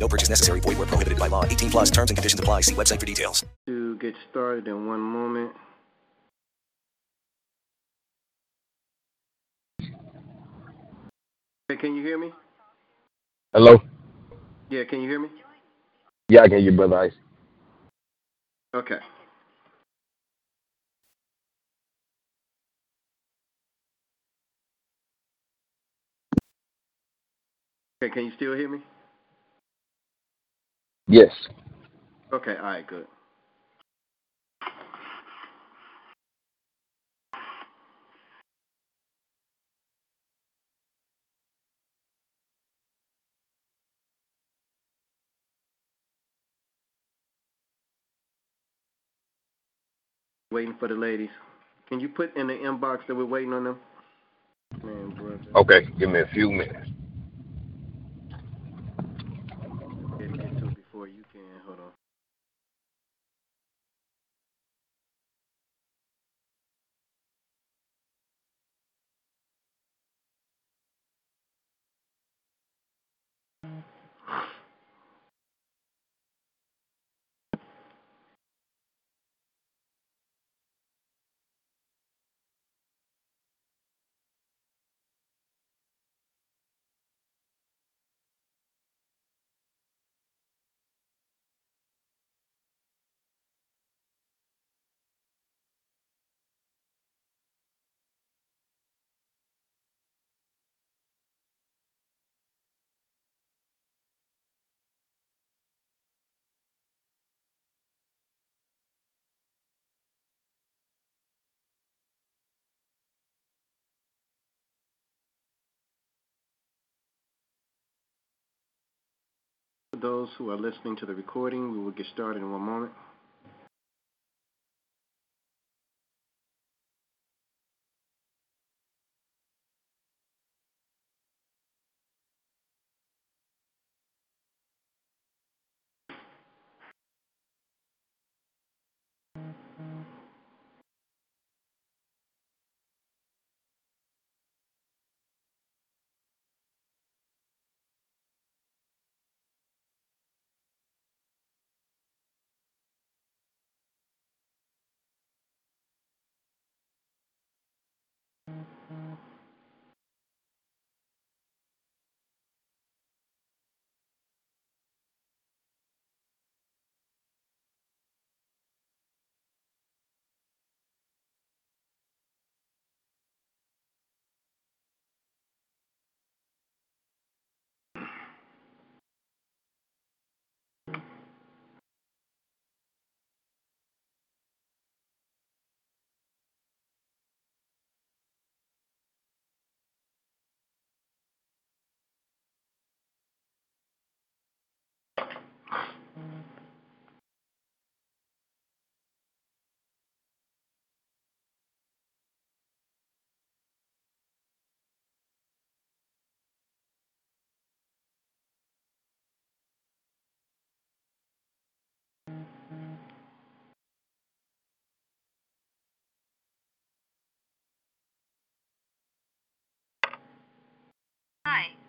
No purchase necessary. Void where prohibited by law. 18 plus terms and conditions apply. See website for details. To get started in one moment. Hey, can you hear me? Hello? Yeah, can you hear me? Yeah, I can hear you, Brother Ice. Okay. Okay, can you still hear me? Yes. Okay, all right, good. Waiting for the ladies. Can you put in the inbox that we're waiting on them? Man. Okay, give me a few minutes. Gotta get to it before you can. Hold on. For those who are listening to the recording, we will get started in one moment.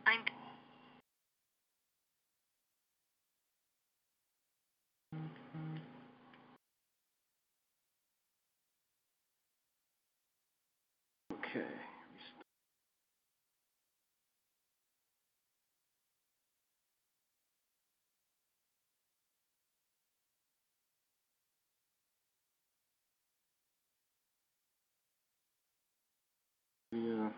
I'm. Okay. Yeah.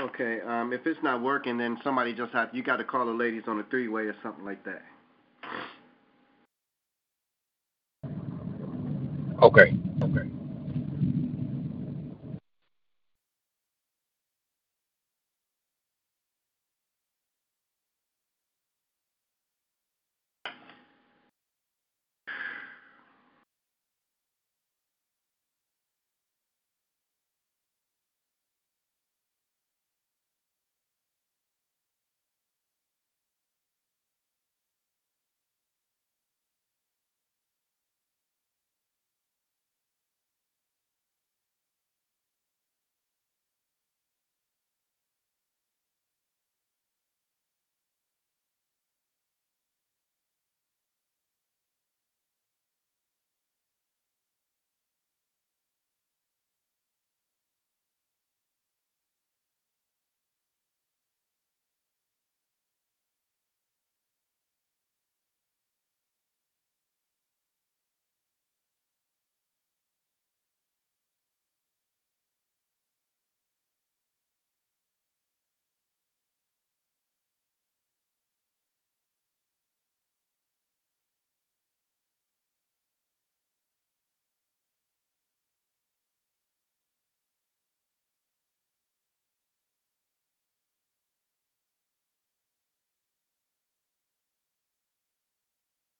Okay, um, if it's not working, then somebody just have you got to call the ladies on the three way or something like that. Okay. Okay.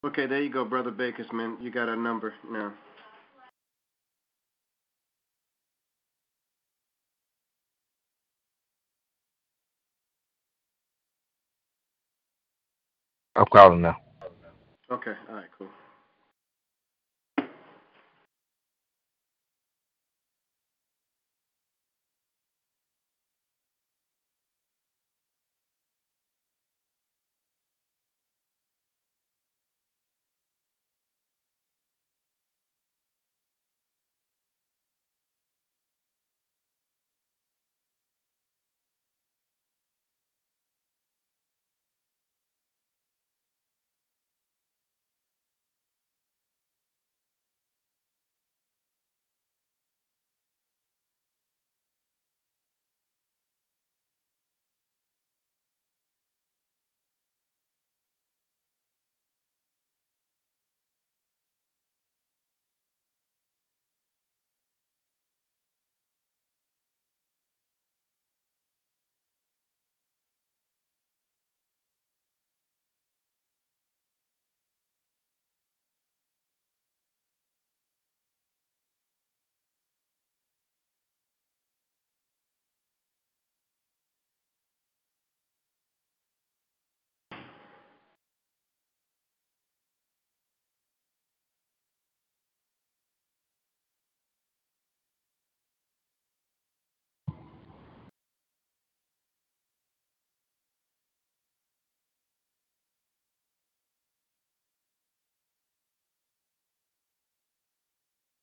Okay, there you go, brother Bakersman. You got a number now. I'm calling now. Okay, all right, cool.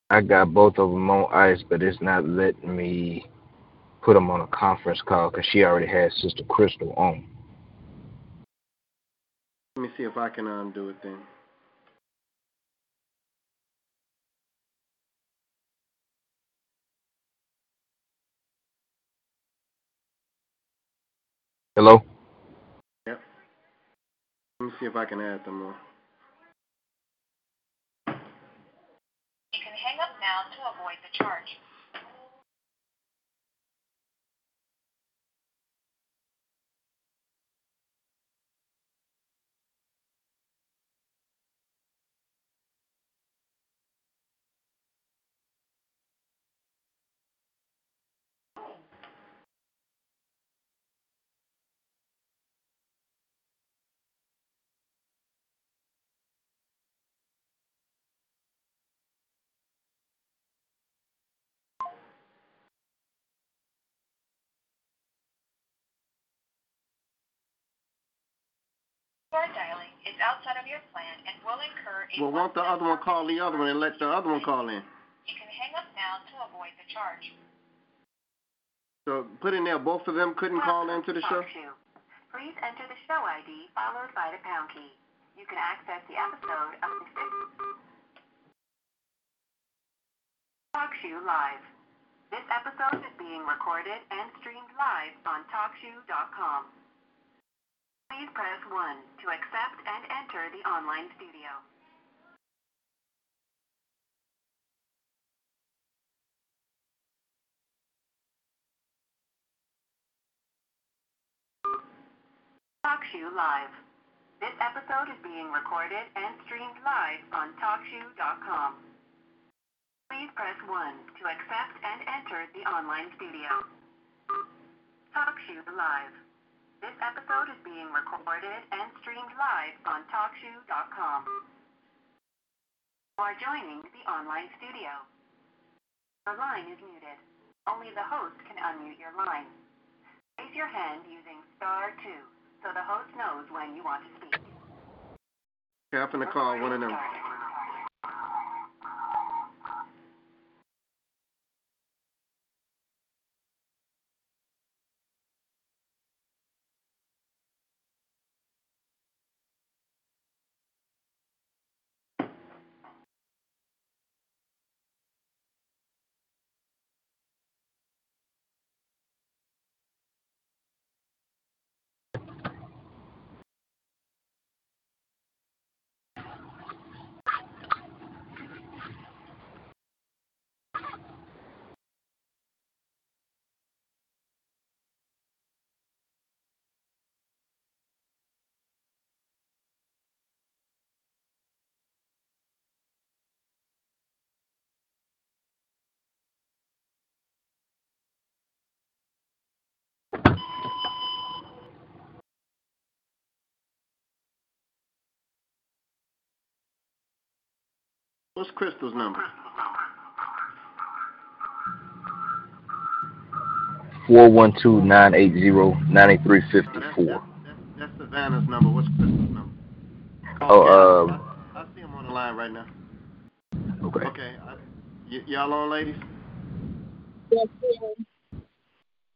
I got both of them on ice, but it's not letting me put them on a conference call because she already has Sister Crystal on. Let me see if I can um, undo it then. Hello? Yep. Let me see if I can add them more. You can hang up now to avoid the charge. Card dialing is outside of your plan and will incur a Well, won't the other one call the other one and let the other one call in? You can hang up now to avoid the charge. So put in there, both of them couldn't call into the show? Talk show. Please enter the show ID followed by the pound key. You can access the episode of the Talk Show Live. This episode is being recorded and streamed live on TalkShoe.com. Please press 1 to accept and enter the online studio. TalkShoe Live. This episode is being recorded and streamed live on TalkShoe.com. Please press 1 to accept and enter the online studio. TalkShoe Live. This episode is being recorded and streamed live on TalkShoe.com. You are joining the online studio. The line is muted. Only the host can unmute your line. Raise your hand using star 2 so the host knows when you want to speak. Okay, I'm call one of oh. them. What's Crystal's number? Four one two nine eight zero ninety three fifty That's, four. that's, that's, that's Savannah's number. What's Crystal's number? Oh, Okay, um, I, I see him on the line right now. okay. Okay, I, y- y'all on, ladies? Yes.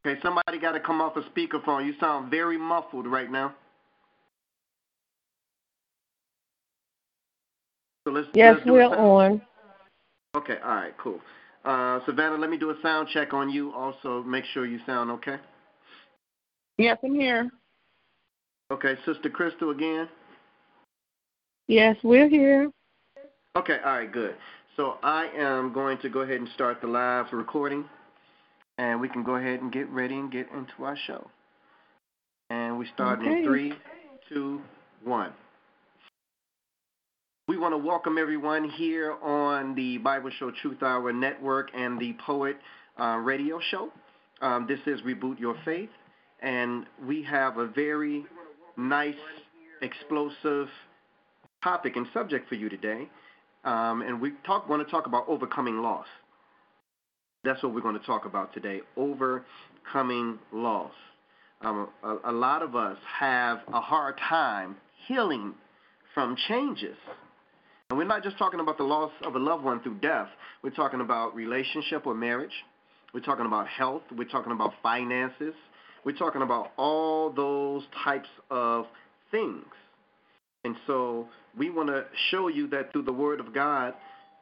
Okay, somebody got to come off a speakerphone. You sound very muffled right now. So let's, Yes, let's we're on. Okay, all right, cool. Uh, Savannah, let me do a sound check on you. Also, make sure you sound okay. Yes, I'm here. Okay, Sister Crystal again. Yes, we're here. Okay, all right, good. So I am going to go ahead and start the live recording, and we can go ahead and get ready and get into our show. And we start Okay. in three, two, one. We want to welcome everyone here on the Bible Show Truth Hour Network and the Poet uh, Radio Show. Um, this is Reboot Your Faith, and we have a very nice, explosive topic and subject for you today. Um, and we talk, want to talk about overcoming loss. That's what we're going to talk about today overcoming loss. Um, a, a lot of us have a hard time healing from changes. And we're not just talking about the loss of a loved one through death, we're talking about relationship or marriage, we're talking about health, we're talking about finances, we're talking about all those types of things. And so we want to show you that through the Word of God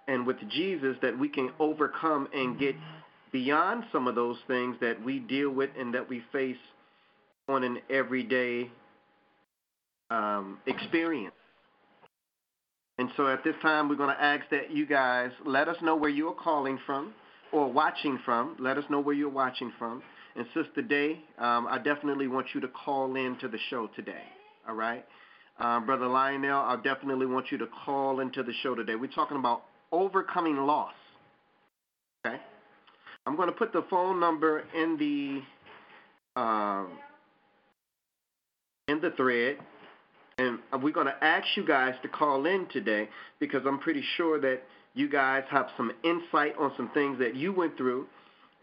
and with Jesus that we can overcome and get beyond some of those things that we deal with and that we face on an everyday um, experience. And so at this time, we're going to ask that you guys let us know where you are calling from or watching from. Let us know where you're watching from. And Sister Day, um, I definitely want you to call in to the show today. All right? Uh, Brother Lionel, I definitely want you to call into the show today. We're talking about overcoming loss. Okay? I'm going to put the phone number in the um, in the thread, and we're going to ask you guys to call in today because I'm pretty sure that you guys have some insight on some things that you went through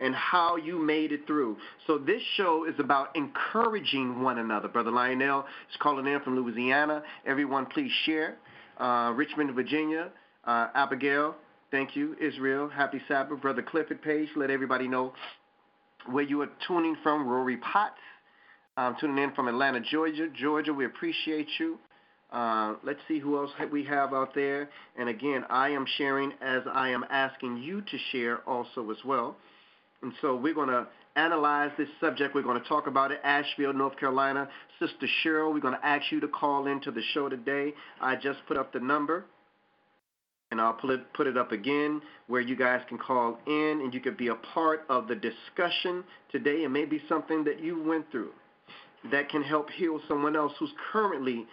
and how you made it through. So this show is about encouraging one another. Brother Lionel is calling in from Louisiana. Everyone, please share. Uh, Richmond, Virginia. Uh, Abigail, thank you. Israel, happy Sabbath. Brother Clifford Page, let everybody know where you are tuning from. Rory Potts, um, tuning in from Atlanta, Georgia. Georgia, we appreciate you. Uh, let's see who else we have out there. And again, I am sharing as I am asking you to share also as well. And so we're going to analyze this subject. We're going to talk about it. Asheville, North Carolina. Sister Cheryl, we're going to ask you to call into the show today. I just put up the number, and I'll put it, put it up again where you guys can call in and you can be a part of the discussion today. It may be something that you went through that can help heal someone else who's currently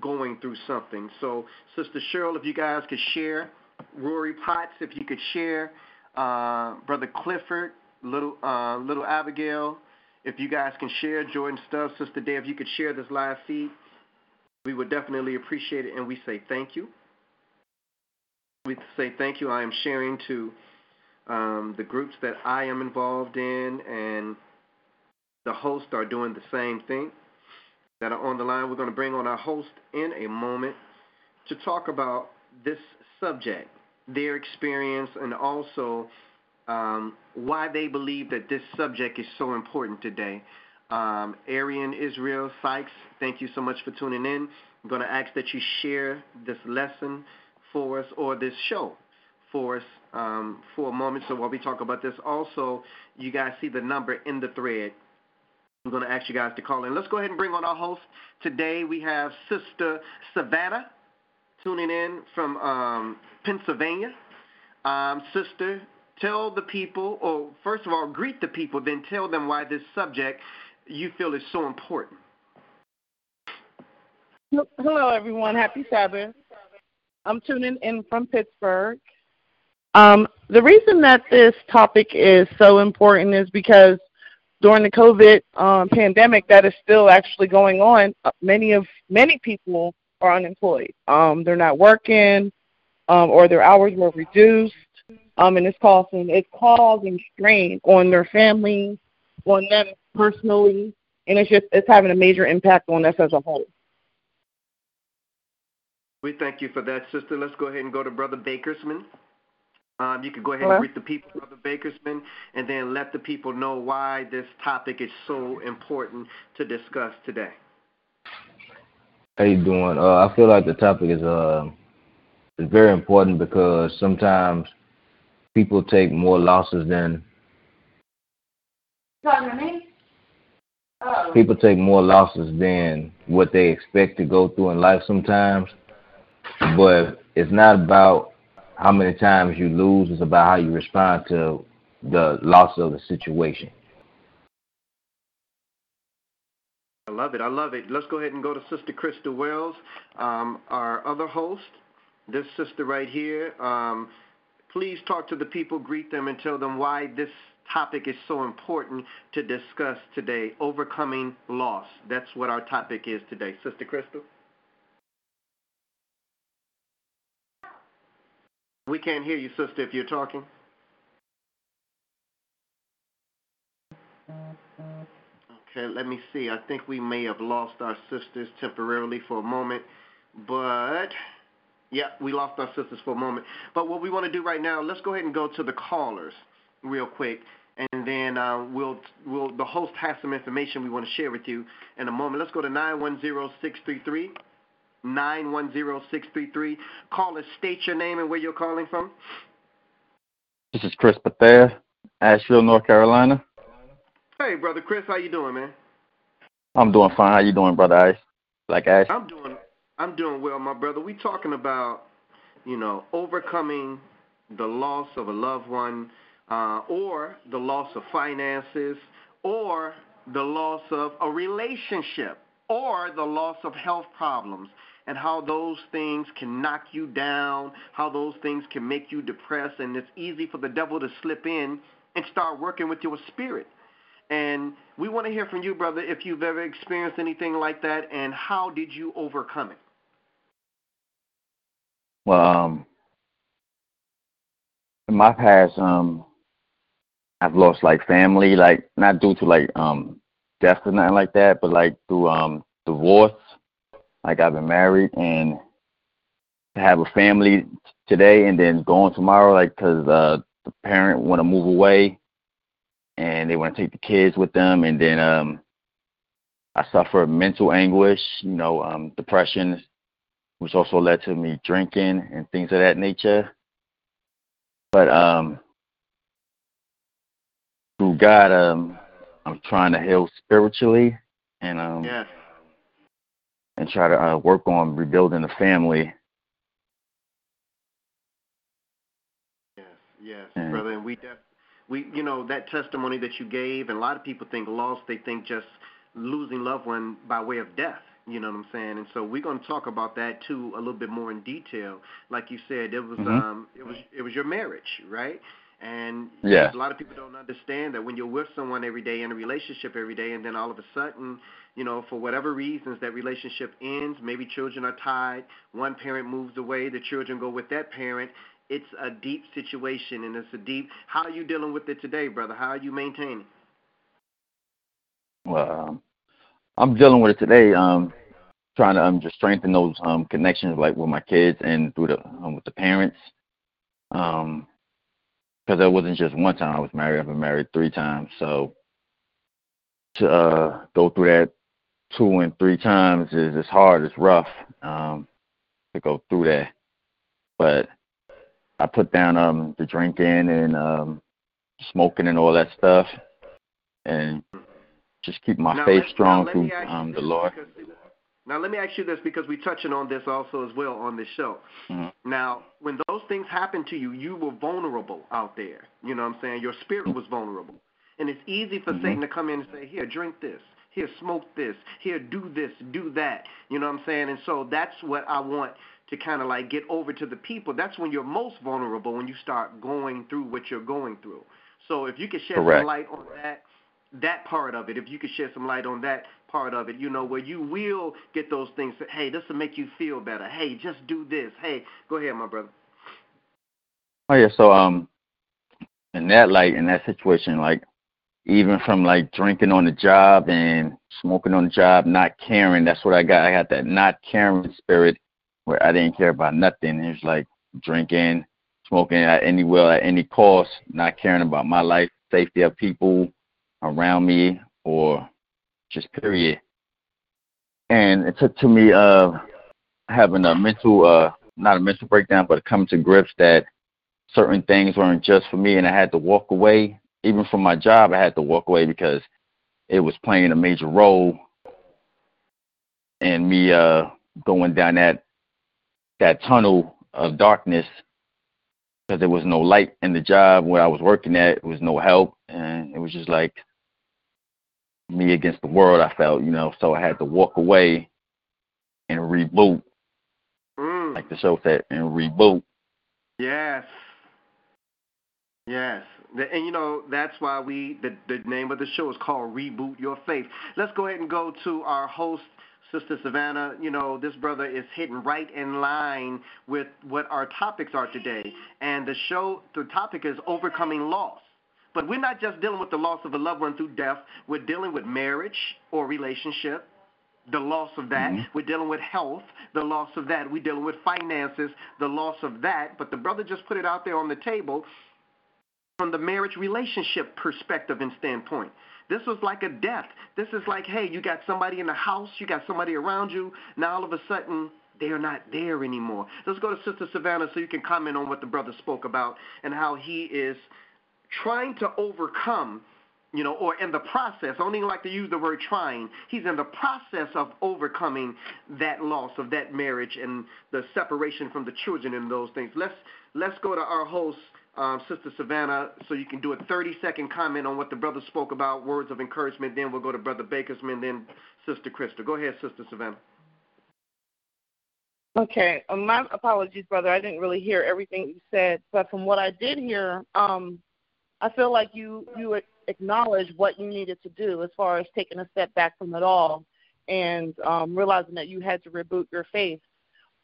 going through something. So, Sister Cheryl, if you guys could share, Rory Potts, if you could share, uh, Brother Clifford, little uh, little Abigail, if you guys can share, Jordan Stubbs, Sister Dave, if you could share this live feed, we would definitely appreciate it, and we say thank you. We say thank you. I am sharing to um, the groups that I am involved in, and the hosts are doing the same thing that are on the line. We're going to bring on our host in a moment to talk about this subject, their experience, and also um, why they believe that this subject is so important today. Um, Arian Israel Sykes, thank you so much for tuning in. I'm going to ask that you share this lesson for us or this show for us um, for a moment. So while we talk about this, also you guys see the number in the thread. I'm going to ask you guys to call in. Let's go ahead and bring on our host. Today we have Sister Savannah tuning in from um, Pennsylvania. Um, sister, tell the people, or first of all, greet the people, then tell them why this subject you feel is so important. Hello, everyone. Happy Sabbath. I'm tuning in from Pittsburgh. Um, the reason that this topic is so important is because during the COVID um, pandemic that is still actually going on, uh, many of many people are unemployed. Um, they're not working, um, or their hours were reduced, um, and it's causing it's causing strain on their families, on them personally, and it's just it's having a major impact on us as a whole. We thank you for that, sister. Let's go ahead and go to Brother Bakersman. Um, you could go ahead Hello? and greet the people, Brother Bakersman, and then let the people know why this topic is so important to discuss today. How you doing? Uh, I feel like the topic is uh is very important because sometimes people take more losses than people take more losses than what they expect to go through in life sometimes. But it's not about how many times you lose, is about how you respond to the loss of the situation. I love it. I love it. Let's go ahead and go to Sister Krista Wells, um, our other host. This sister right here. Um, please talk to the people, greet them, and tell them why this topic is so important to discuss today. Overcoming loss. That's what our topic is today. Sister Crystal. We can't hear you, sister, if you're talking. Okay, let me see. I think we may have lost our sisters temporarily for a moment, but yeah, we lost our sisters for a moment. But what we want to do right now, let's go ahead and go to the callers real quick, and then uh, we'll we'll the host has some information we want to share with you in a moment. Let's go to nine one zero six three three. 910633. Caller, state your name and where you're calling from. This is Chris Bethea, Asheville, North Carolina. Hey, brother Chris, how you doing, man? I'm doing fine. How you doing, brother Ice? Like Ash? I'm doing I'm doing well, my brother. We talking about, you know, overcoming the loss of a loved one, uh, or the loss of finances, or the loss of a relationship, or the loss of health problems, and how those things can knock you down, how those things can make you depressed, and it's easy for the devil to slip in and start working with your spirit. And we want to hear from you, brother, if you've ever experienced anything like that, and how did you overcome it? Well, um, in my past, um, I've lost like family, like not due to like um death or nothing like that, but like through um divorce. Like I've been married and to have a family today and then going tomorrow, like because uh, the parent want to move away and they want to take the kids with them, and then um, I suffer mental anguish, you know, um, depression, which also led to me drinking and things of that nature. But um, through God, um, I'm trying to heal spiritually, and um, Yes. and try to uh, work on rebuilding the family. Yes, yes, Mm. brother. And we, def- we, you know, that testimony that you gave, and a lot of people think loss. They think just losing loved one by way of death. You know what I'm saying? And so we're going to talk about that too a little bit more in detail. Like you said, it was, Mhm. um, it was, it was your marriage, right? And Yeah. a lot of people don't understand that when you're with someone every day in a relationship every day, and then all of a sudden, you know, for whatever reasons that relationship ends, maybe children are tied, one parent moves away, the children go with that parent. It's a deep situation, and it's a deep. How are you dealing with it today, brother? How are you maintaining? Well, um, I'm dealing with it today. Um, trying to um just strengthen those um connections, like with my kids and through the um, with the parents. Um, because it wasn't just one time I was married. I've been married three times, so to uh go through that two and three times is it's hard. It's rough. Um, to go through that, but I put down um the drinking and um smoking and all that stuff, and just keep my Now, faith strong through me ask you um the Lord. Now let me ask you this because we're touching on this also as well on this show. Mhm. Now, when those things happened to you, you were vulnerable out there. You know what I'm saying? Your spirit was vulnerable. And it's easy for Mhm. Satan to come in and say, Here, drink this. Here, smoke this. Here, do this, do that. You know what I'm saying? And so that's what I want to kind of like get over to the people. That's when you're most vulnerable when you start going through what you're going through. So if you could shed Correct. some light on that, that part of it, if you could shed some light on that part of it, you know, where you will get those things. That, hey, this will make you feel better. Hey, just do this. Hey, go ahead, my brother. Oh yeah, so um, in that light, in that situation, like even from like drinking on the job and smoking on the job, not caring. That's what I got. I got that not caring spirit where I didn't care about nothing. It was like drinking, smoking at any will, at any cost, not caring about my life, safety of people around me, or just period. And it took to me uh having a mental uh not a mental breakdown, but coming to grips that certain things weren't just for me and I had to walk away. Even from my job I had to walk away because it was playing a major role in me uh going down that that tunnel of darkness because there was no light in the job where I was working at. It was no help and it was just like me against the world I felt, you know, so I had to walk away and reboot, Mm. like the show said, and reboot. Yes. Yes. And you know, that's why we the the name of the show is called Reboot Your Faith. Let's go ahead and go to our host Sister Savannah, you know, this brother is hitting right in line with what our topics are today. And the show, the topic is overcoming loss. But we're not just dealing with the loss of a loved one through death. We're dealing with marriage or relationship, the loss of that. Mhm. We're dealing with health, the loss of that. We're dealing with finances, the loss of that. But the brother just put it out there on the table from the marriage relationship perspective and standpoint. This was like a death. This is like, hey, you got somebody in the house, you got somebody around you. Now all of a sudden, they're not there anymore. Let's go to Sister Savannah so you can comment on what the brother spoke about and how he is trying to overcome, you know, or in the process. I don't even like to use the word trying. He's in the process of overcoming that loss of that marriage and the separation from the children and those things. Let's let's go to our host, um, Sister Savannah, so you can do a 30 second comment on what the brother spoke about, words of encouragement. Then we'll go to Brother Bakersman, then Sister Krista. Go ahead, Sister Savannah. Okay, um, my apologies, brother. I didn't really hear everything you said, but from what I did hear, um, I feel like you you acknowledged what you needed to do as far as taking a step back from it all and um, realizing that you had to reboot your faith.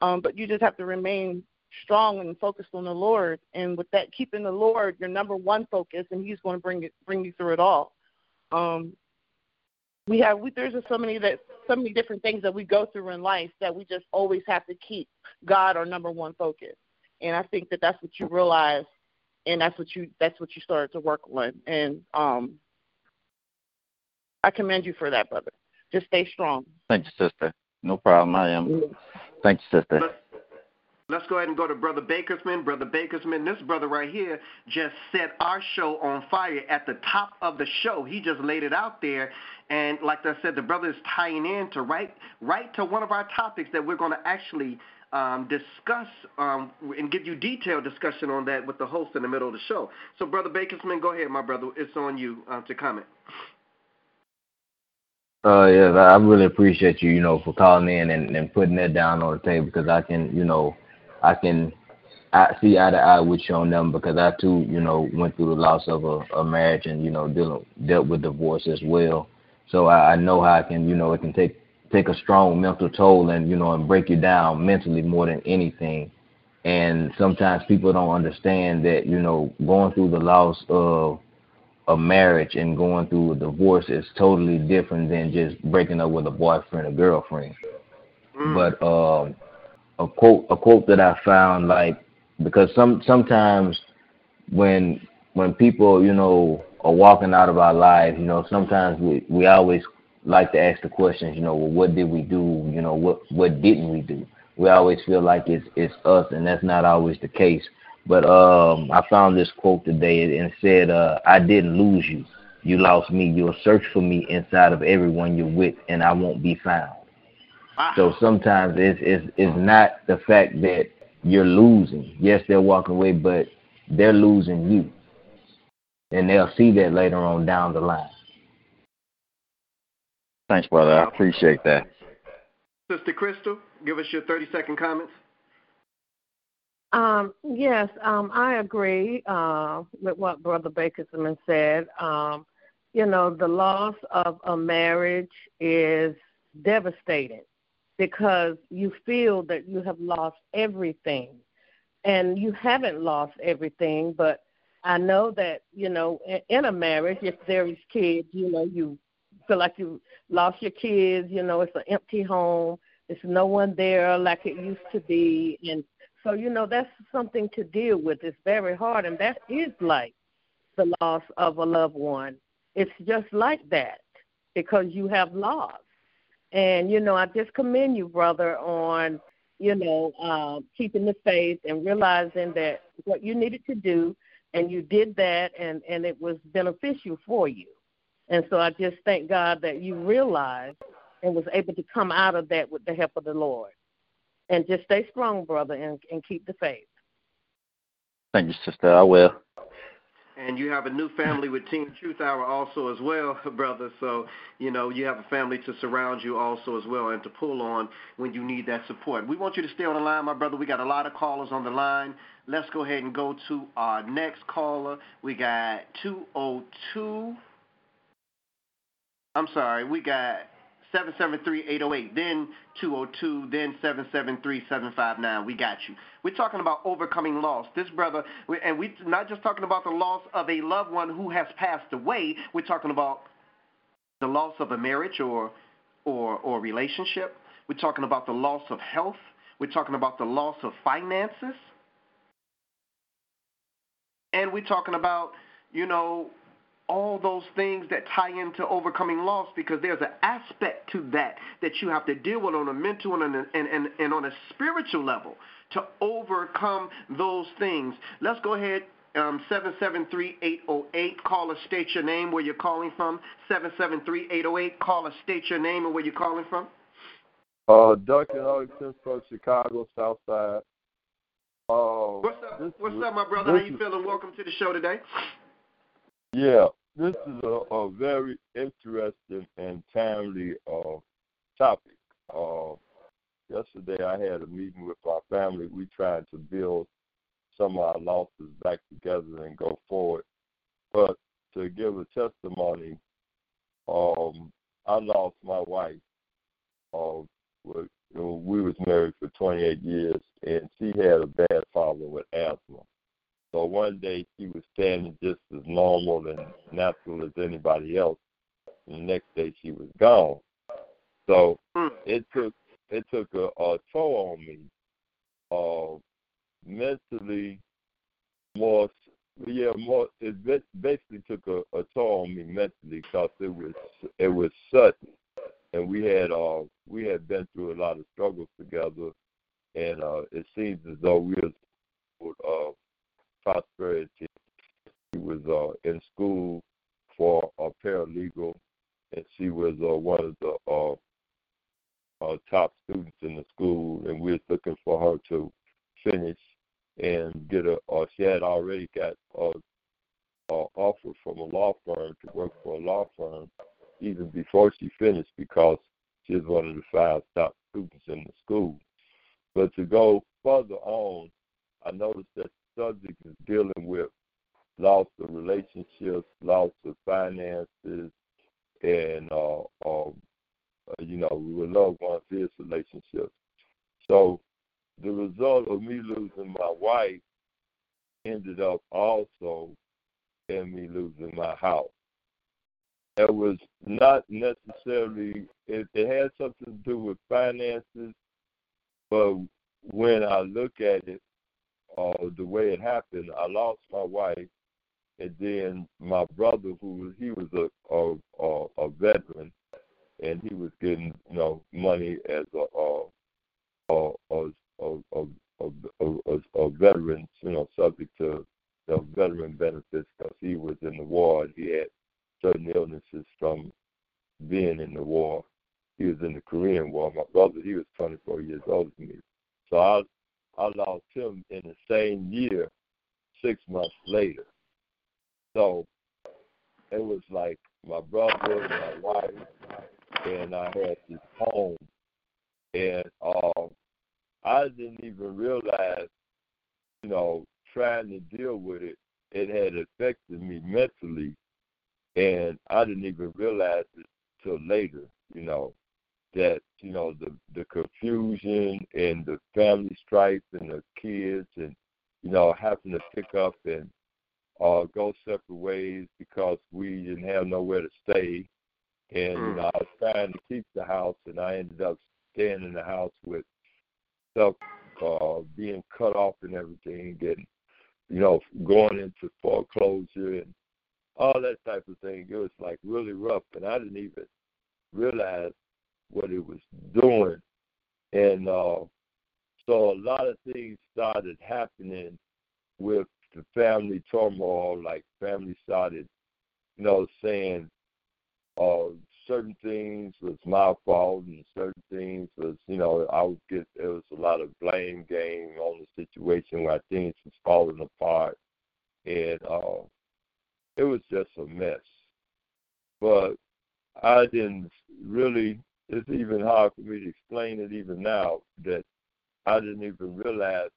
Um, but you just have to remain strong and focused on the Lord, and with that, keeping the Lord your number one focus, and He's going to bring it bring you through it all. Um, we have we, there's just so many that so many different things that we go through in life that we just always have to keep God our number one focus. And I think that that's what you realize, and that's what you that's what you started to work on. And um, I commend you for that, brother. Just stay strong. Thank you, sister. No problem. I am. Thank you, sister. Let's, Let's go ahead and go to Brother Bakersman. Brother Bakersman, this brother right here just set our show on fire at the top of the show. He just laid it out there. And like I said, the brother is tying in to right, right to one of our topics that we're going to actually um, discuss um, and give you detailed discussion on that with the host in the middle of the show. So, Brother Bakersman, go ahead, my brother. It's on you uh, to comment. Uh, yeah, I really appreciate you, you know, for calling in and, and putting that down on the table because I can, you know, I can I see eye to eye with you on them because I too, you know, went through the loss of a, a marriage and you know dealing dealt with divorce as well. So I, I know how I can, you know, it can take take a strong mental toll and you know and break you down mentally more than anything. And sometimes people don't understand that you know going through the loss of a marriage and going through a divorce is totally different than just breaking up with a boyfriend or girlfriend. Mm. But um a quote a quote that I found like because some sometimes when when people you know are walking out of our lives, you know, sometimes we we always like to ask the questions, you know, well, what did we do? You know, what what didn't we do? We always feel like it's it's us, and that's not always the case. But um, I found this quote today and said, uh, "I didn't lose you. You lost me. You'll search for me inside of everyone you're with, and I won't be found." So sometimes it's, it's it's not the fact that you're losing. Yes, they're walking away, but they're losing you, and they'll see that later on down the line. Thanks, brother. I appreciate that. Sister Crystal, give us your 30 second comments. Um, yes, um, I agree uh, with what Brother Bakerson said. Um, you know, the loss of a marriage is devastating because you feel that you have lost everything. And you haven't lost everything, but I know that, you know, in a marriage, if there is kids, you know, you feel like you lost your kids, you know, it's an empty home, there's no one there like it used to be. And so, you know, that's something to deal with. It's very hard, and that is like the loss of a loved one. It's just like that because you have lost. And you know, I just commend you, brother, on you know uh, keeping the faith and realizing that what you needed to do, and you did that, and and it was beneficial for you. And so I just thank God that you realized and was able to come out of that with the help of the Lord. And just stay strong, brother, and, and keep the faith. Thank you, sister. I will and you have a new family with Team Truth Hour also as well, brother. So you know you have a family to surround you also as well, and to pull on when you need that support. We want you to stay on the line, my brother. We got a lot of callers on the line. Let's go ahead and go to our next caller. We got 202. I'm sorry, we got 773-808, then 202, then 773-759. We got you. We're talking about overcoming loss. This brother, and we're not just talking about the loss of a loved one who has passed away. We're talking about the loss of a marriage or or or relationship. We're talking about the loss of health. We're talking about the loss of finances. And we're talking about, you know, all those things that tie into overcoming loss because there's an aspect to that that you have to deal with on a mental and, and, and, and on a spiritual level to overcome those things. Let's go ahead. Um, 773-808. Call us, state your name, where you're calling from. 773-808. Call us, state your name and where you're calling from. Uh, Duncan Huntington from Chicago, South Side. Uh, what's up, what's up my brother? How you feeling? Welcome to the show today. Yeah, this is a, a very interesting and timely uh, topic. Uh, yesterday, I had a meeting with our family. We tried to build some of our losses back together and go forward. But to give a testimony, um, I lost my wife. Uh, know, we was married for 28 years, and she had a bad father with asthma. So one day she was standing just as normal and natural as anybody else. And the next day she was gone. So hmm. it took it took a, a toll on me, uh, mentally, more yeah, more. It basically took a, a toll on me mentally because it was it was sudden, and we had uh we had been through a lot of struggles together, and uh, it seems as though we was uh, prosperity. She was uh, in school for a paralegal, and she was uh, one of the uh, uh, top students in the school, and we was looking for her to finish and get a. Uh, she had already got a, a offer from a law firm to work for a law firm even before she finished because she was one of the five top students in the school. But to go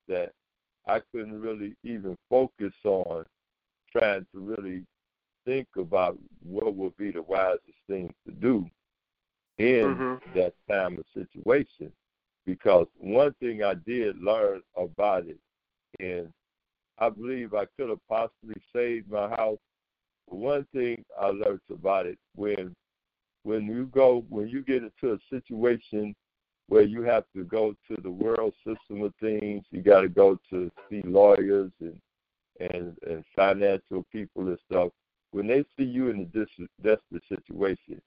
that I couldn't really even focus on trying to really think about what would be the wisest thing to do in mm-hmm. that time of situation. Because one thing I did learn about it, and I believe I could have possibly saved my house one thing I learned about it when when you go when you get into a situation where you have to go to the world system of things, you got to go to see lawyers and and and financial people and stuff. When they see you in a desperate situation,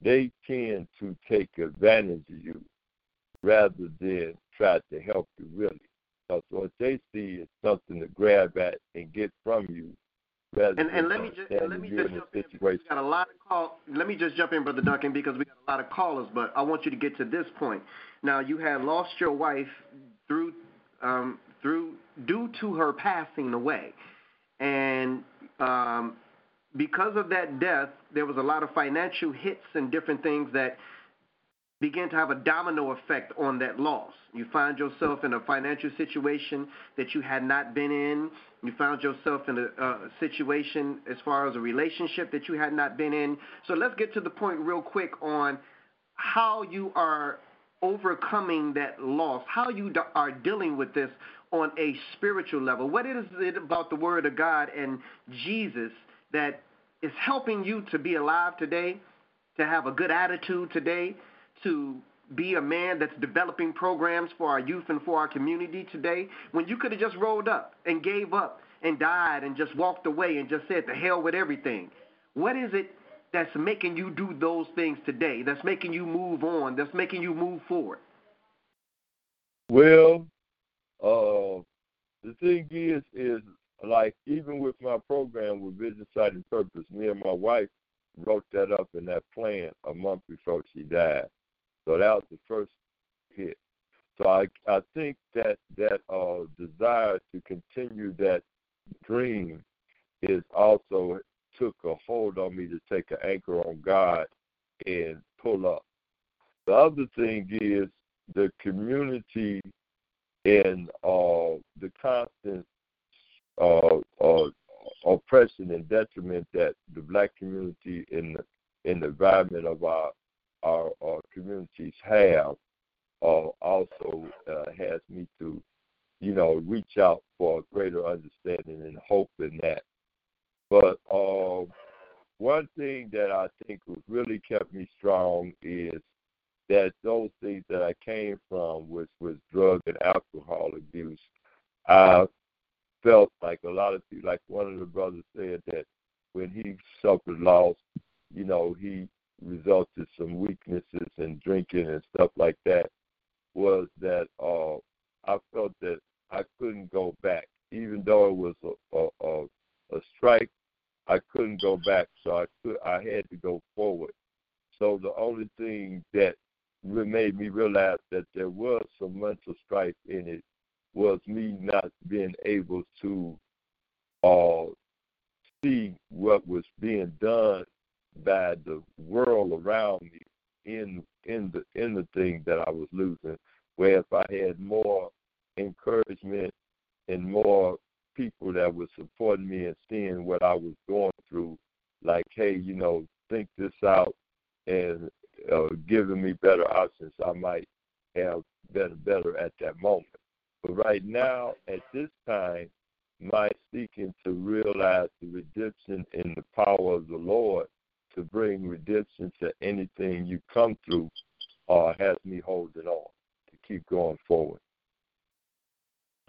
they tend to take advantage of you rather than try to help you really. Because what they see is something to grab at and get from you and, and let me just let me just jump in. We got a lot of call. Let me just jump in, brother Duncan, because we lot of callers. But I want you to get to this point. Now you had lost your wife through um, through due to her passing away, and um, because of that death, there was a lot of financial hits and different things that begin to have a domino effect on that loss. You find yourself in a financial situation that you had not been in. You found yourself in a, a situation as far as a relationship that you had not been in. So let's get to the point real quick on how you are overcoming that loss, how you are dealing with this on a spiritual level. What is it about the Word of God and Jesus that is helping you to be alive today, to have a good attitude today, to be a man that's developing programs for our youth and for our community today when you could have just rolled up and gave up and died and just walked away and just said the hell with everything? What is it that's making you do those things today? That's making you move on? That's making you move forward? Well, uh, the thing is, is like even with my program with Vision Sight and Purpose, me and my wife wrote that up in that plan a month before she died. So that was the first hit. So I I think that that uh, desire to continue that dream is also took a hold on me to take an anchor on God and pull up. The other thing is the community and uh, the constant uh, uh, oppression and detriment that the black community in the in the environment of our our, our communities have uh, also uh, has me to, you know, reach out for a greater understanding and hope in that. But uh, one thing that I think really kept me strong is that those things that I came from, which was drug and alcohol abuse, I felt like a lot of people, like one of the brothers said that when he suffered loss, you know, he resulted some weaknesses and drinking and stuff like that. Was that uh, I felt that I couldn't go back, even though it was a, a, a, a strike. I couldn't go back, so I could I had to go forward. So the only thing that made me realize that there was some mental strife in it was me not being able to uh, see what was being done by the world around me in in the in the thing that I was losing. Where if I had more encouragement and more people that were supporting me and seeing what I was going through, like, hey, you know, think this out and uh, giving me better options, I might have been better at that moment. But right now, at this time, my seeking to realize the redemption in the power of the Lord to bring redemption to anything you come through uh, has me holding on to keep going forward.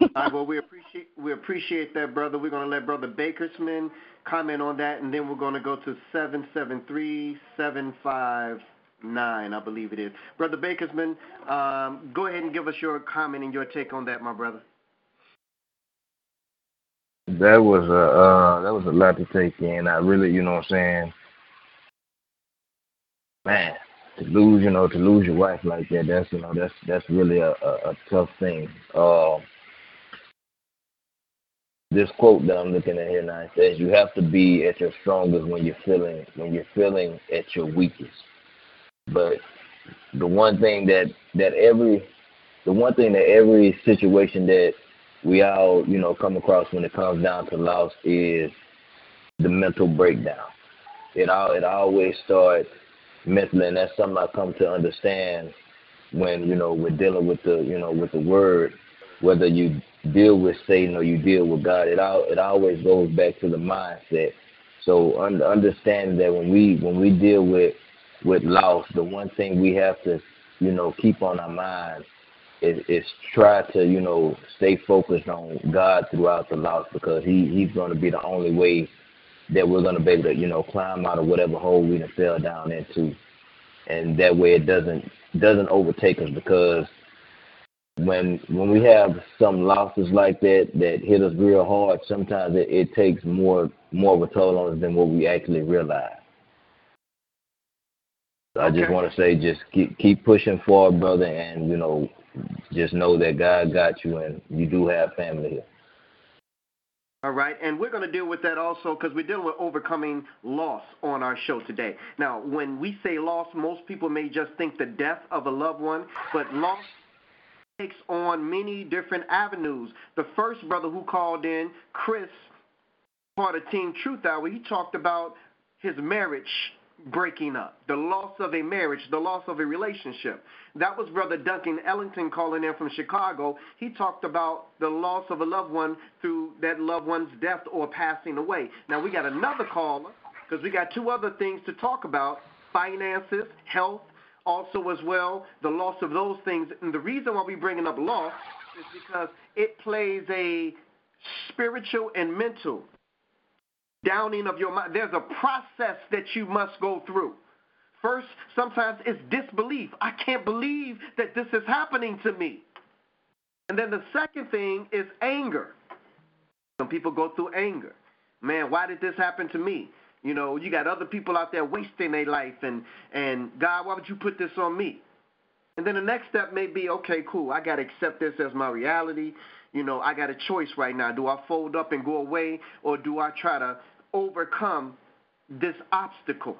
All right, well, we appreciate we appreciate that, brother. We're going to let Brother Bakersman comment on that, and then we're going to go to seven seven three seven five nine, I believe it is. Brother Bakersman, um, go ahead and give us your comment and your take on that, my brother. That was a uh, that was a lot to take in. I really, you know what I'm saying, man, to lose, you know, to lose your wife like that, that's you know, that's that's really a, a, a tough thing. Uh, this quote that I'm looking at here now it says, "You have to be at your strongest when you're feeling when you're feeling at your weakest." But the one thing that that every the one thing that every situation that we all you know come across when it comes down to loss is the mental breakdown. It all it always starts and that's something I come to understand when you know we're dealing with the you know with the word. Whether you deal with Satan or you deal with God, it all it always goes back to the mindset. So un- understanding that when we when we deal with with loss, the one thing we have to, you know, keep on our mind is, is try to, you know, stay focused on God throughout the loss because He He's going to be the only way that we're going to be able to, you know, climb out of whatever hole we done fell down into, and that way it doesn't doesn't overtake us because when when we have some losses like that that hit us real hard, sometimes it, it takes more more of a toll on us than what we actually realize. So I just want to say, just keep keep pushing forward, brother, and you know, just know that God got you, and you do have family here. All right, and we're going to deal with that also because we're dealing with overcoming loss on our show today. Now, when we say loss, most people may just think the death of a loved one, but loss takes on many different avenues. The first brother who called in, Chris, part of Team Truth Hour, he talked about his marriage breaking up, the loss of a marriage, the loss of a relationship. That was Brother Duncan Ellington calling in from Chicago. He talked about the loss of a loved one through that loved one's death or passing away. Now we got another caller because we got two other things to talk about finances, health, also as well, the loss of those things. And the reason why we're bringing up loss is because it plays a spiritual and mental downing of your mind. There's a process that you must go through. First, sometimes it's disbelief. I can't believe that this is happening to me. And then the second thing is anger. Some people go through anger. Man, why did this happen to me? You know, you got other people out there wasting their life, and and God, why would you put this on me? And then the next step may be, okay, cool, I got to accept this as my reality. You know, I got a choice right now. Do I fold up and go away, or do I try to overcome this obstacle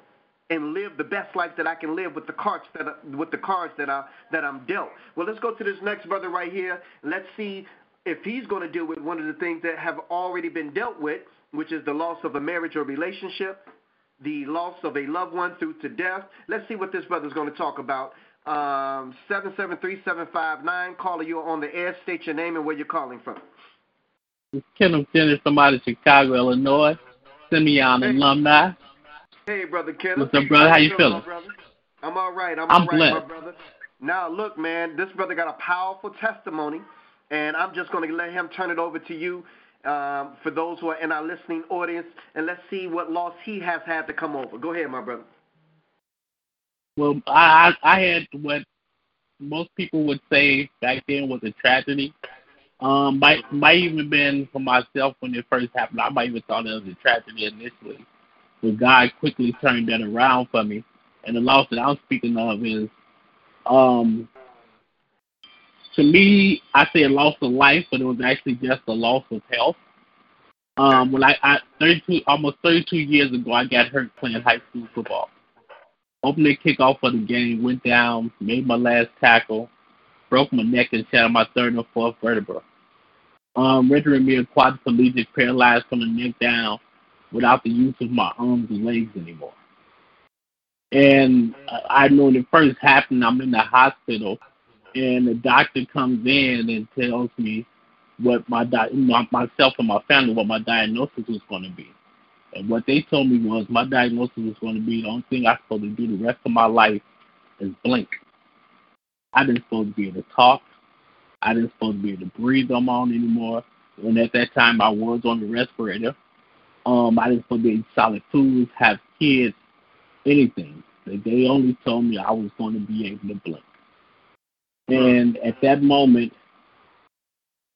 and live the best life that I can live with the cards that with the cards that I that I'm dealt? Well, let's go to this next brother right here. Let's see if he's going to deal with one of the things that have already been dealt with, which is the loss of a marriage or relationship, the loss of a loved one through to death. Let's see what this brother's going to talk about. Um, 773-759. Caller, you're on the air. State your name and where you're calling from. It's Kenneth Dennis of Chicago, Illinois. Simeon hey. alumni. Hey, brother Kenneth. What's up, brother? How you feeling? I'm all right. I'm, I'm all right, blessed. my brother. Now, look, man, this brother got a powerful testimony, and I'm just going to let him turn it over to you um, for those who are in our listening audience, and let's see what loss he has had to come over. Go ahead, my brother. Well, I I had what most people would say back then was a tragedy. Um, might might even been for myself when it first happened. I might even thought it was a tragedy initially, but God quickly turned that around for me. And the loss that I'm speaking of is, um, to me, I say a loss of life, but it was actually just a loss of health. Um, when I, I 32, almost 32 years ago, I got hurt playing high school football opening kickoff of the game, went down, made my last tackle, broke my neck and shattered my third and fourth vertebra, um, rendering me a quadriplegic, paralyzed from the neck down, without the use of my arms and legs anymore. And I know when it first happened, I'm in the hospital, and the doctor comes in and tells me what my, di- myself and my family what my diagnosis was going to be. And what they told me was my diagnosis was going to be the only thing I'm supposed to do the rest of my life is blink. I didn't supposed to be able to talk. I didn't supposed to be able to breathe on my own anymore. And at that time, I was on the respirator. Um, I didn't supposed to eat solid foods, have kids, anything. They only told me I was going to be able to blink. And at that moment,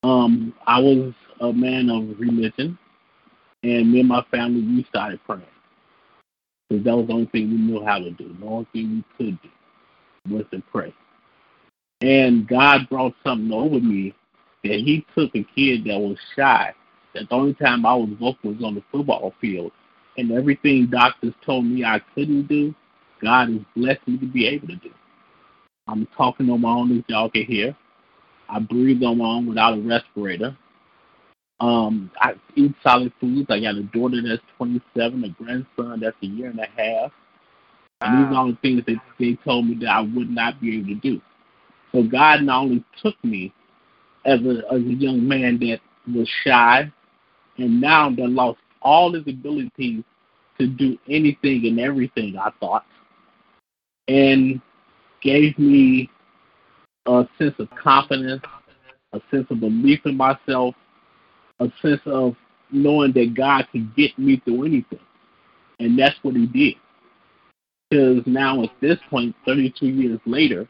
um, I was a man of religion. And me and my family, we started praying. Because that was the only thing we knew how to do. The only thing we could do was to pray. And God brought something over me that He took a kid that was shy. That the only time I was vocal was on the football field. And everything doctors told me I couldn't do, God has blessed me to be able to do. I'm talking on my own as y'all can hear. I breathe on my own without a respirator. Um, I eat solid foods. I got a daughter that's 27, a grandson that's a year and a half. And these are all the things that they told me that I would not be able to do. So God not only took me as a as a young man that was shy, and now that lost all his abilities to do anything and everything. I thought, and gave me a sense of confidence, a sense of belief in myself, a sense of knowing that God can get me through anything. And that's what he did. Because now at this point, 32 years later,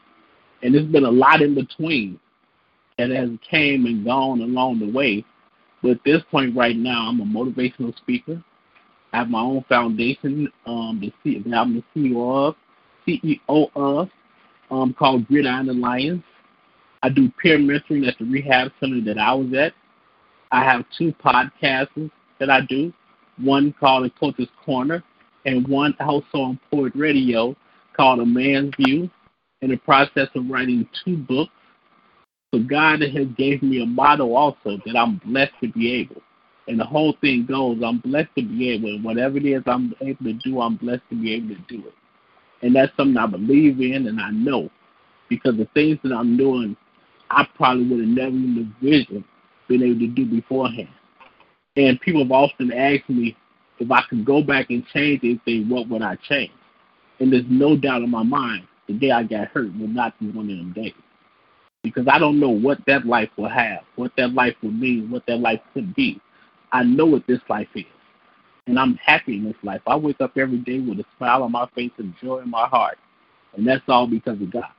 and there's been a lot in between that has came and gone along the way. But at this point right now, I'm a motivational speaker. I have my own foundation um, that I'm the CEO of, CEO of um, called Gridiron Alliance. I do peer mentoring at the rehab center that I was at. I have two podcasts that I do, one called A Coach's Corner and one also on Poet Radio called A Man's View. In the process of writing two books. So God has gave me a motto also that I'm blessed to be able. And the whole thing goes, I'm blessed to be able. And whatever it is I'm able to do, I'm blessed to be able to do it. And that's something I believe in and I know. Because the things that I'm doing, I probably would have never even envisioned been able to do beforehand. And people have often asked me if I could go back and change anything, what would I change? And there's no doubt in my mind the day I got hurt will not be one of them days. Because I don't know what that life will have, what that life will mean, what that life could be. I know what this life is. And I'm happy in this life. I wake up every day with a smile on my face and joy in my heart. And that's all because of God.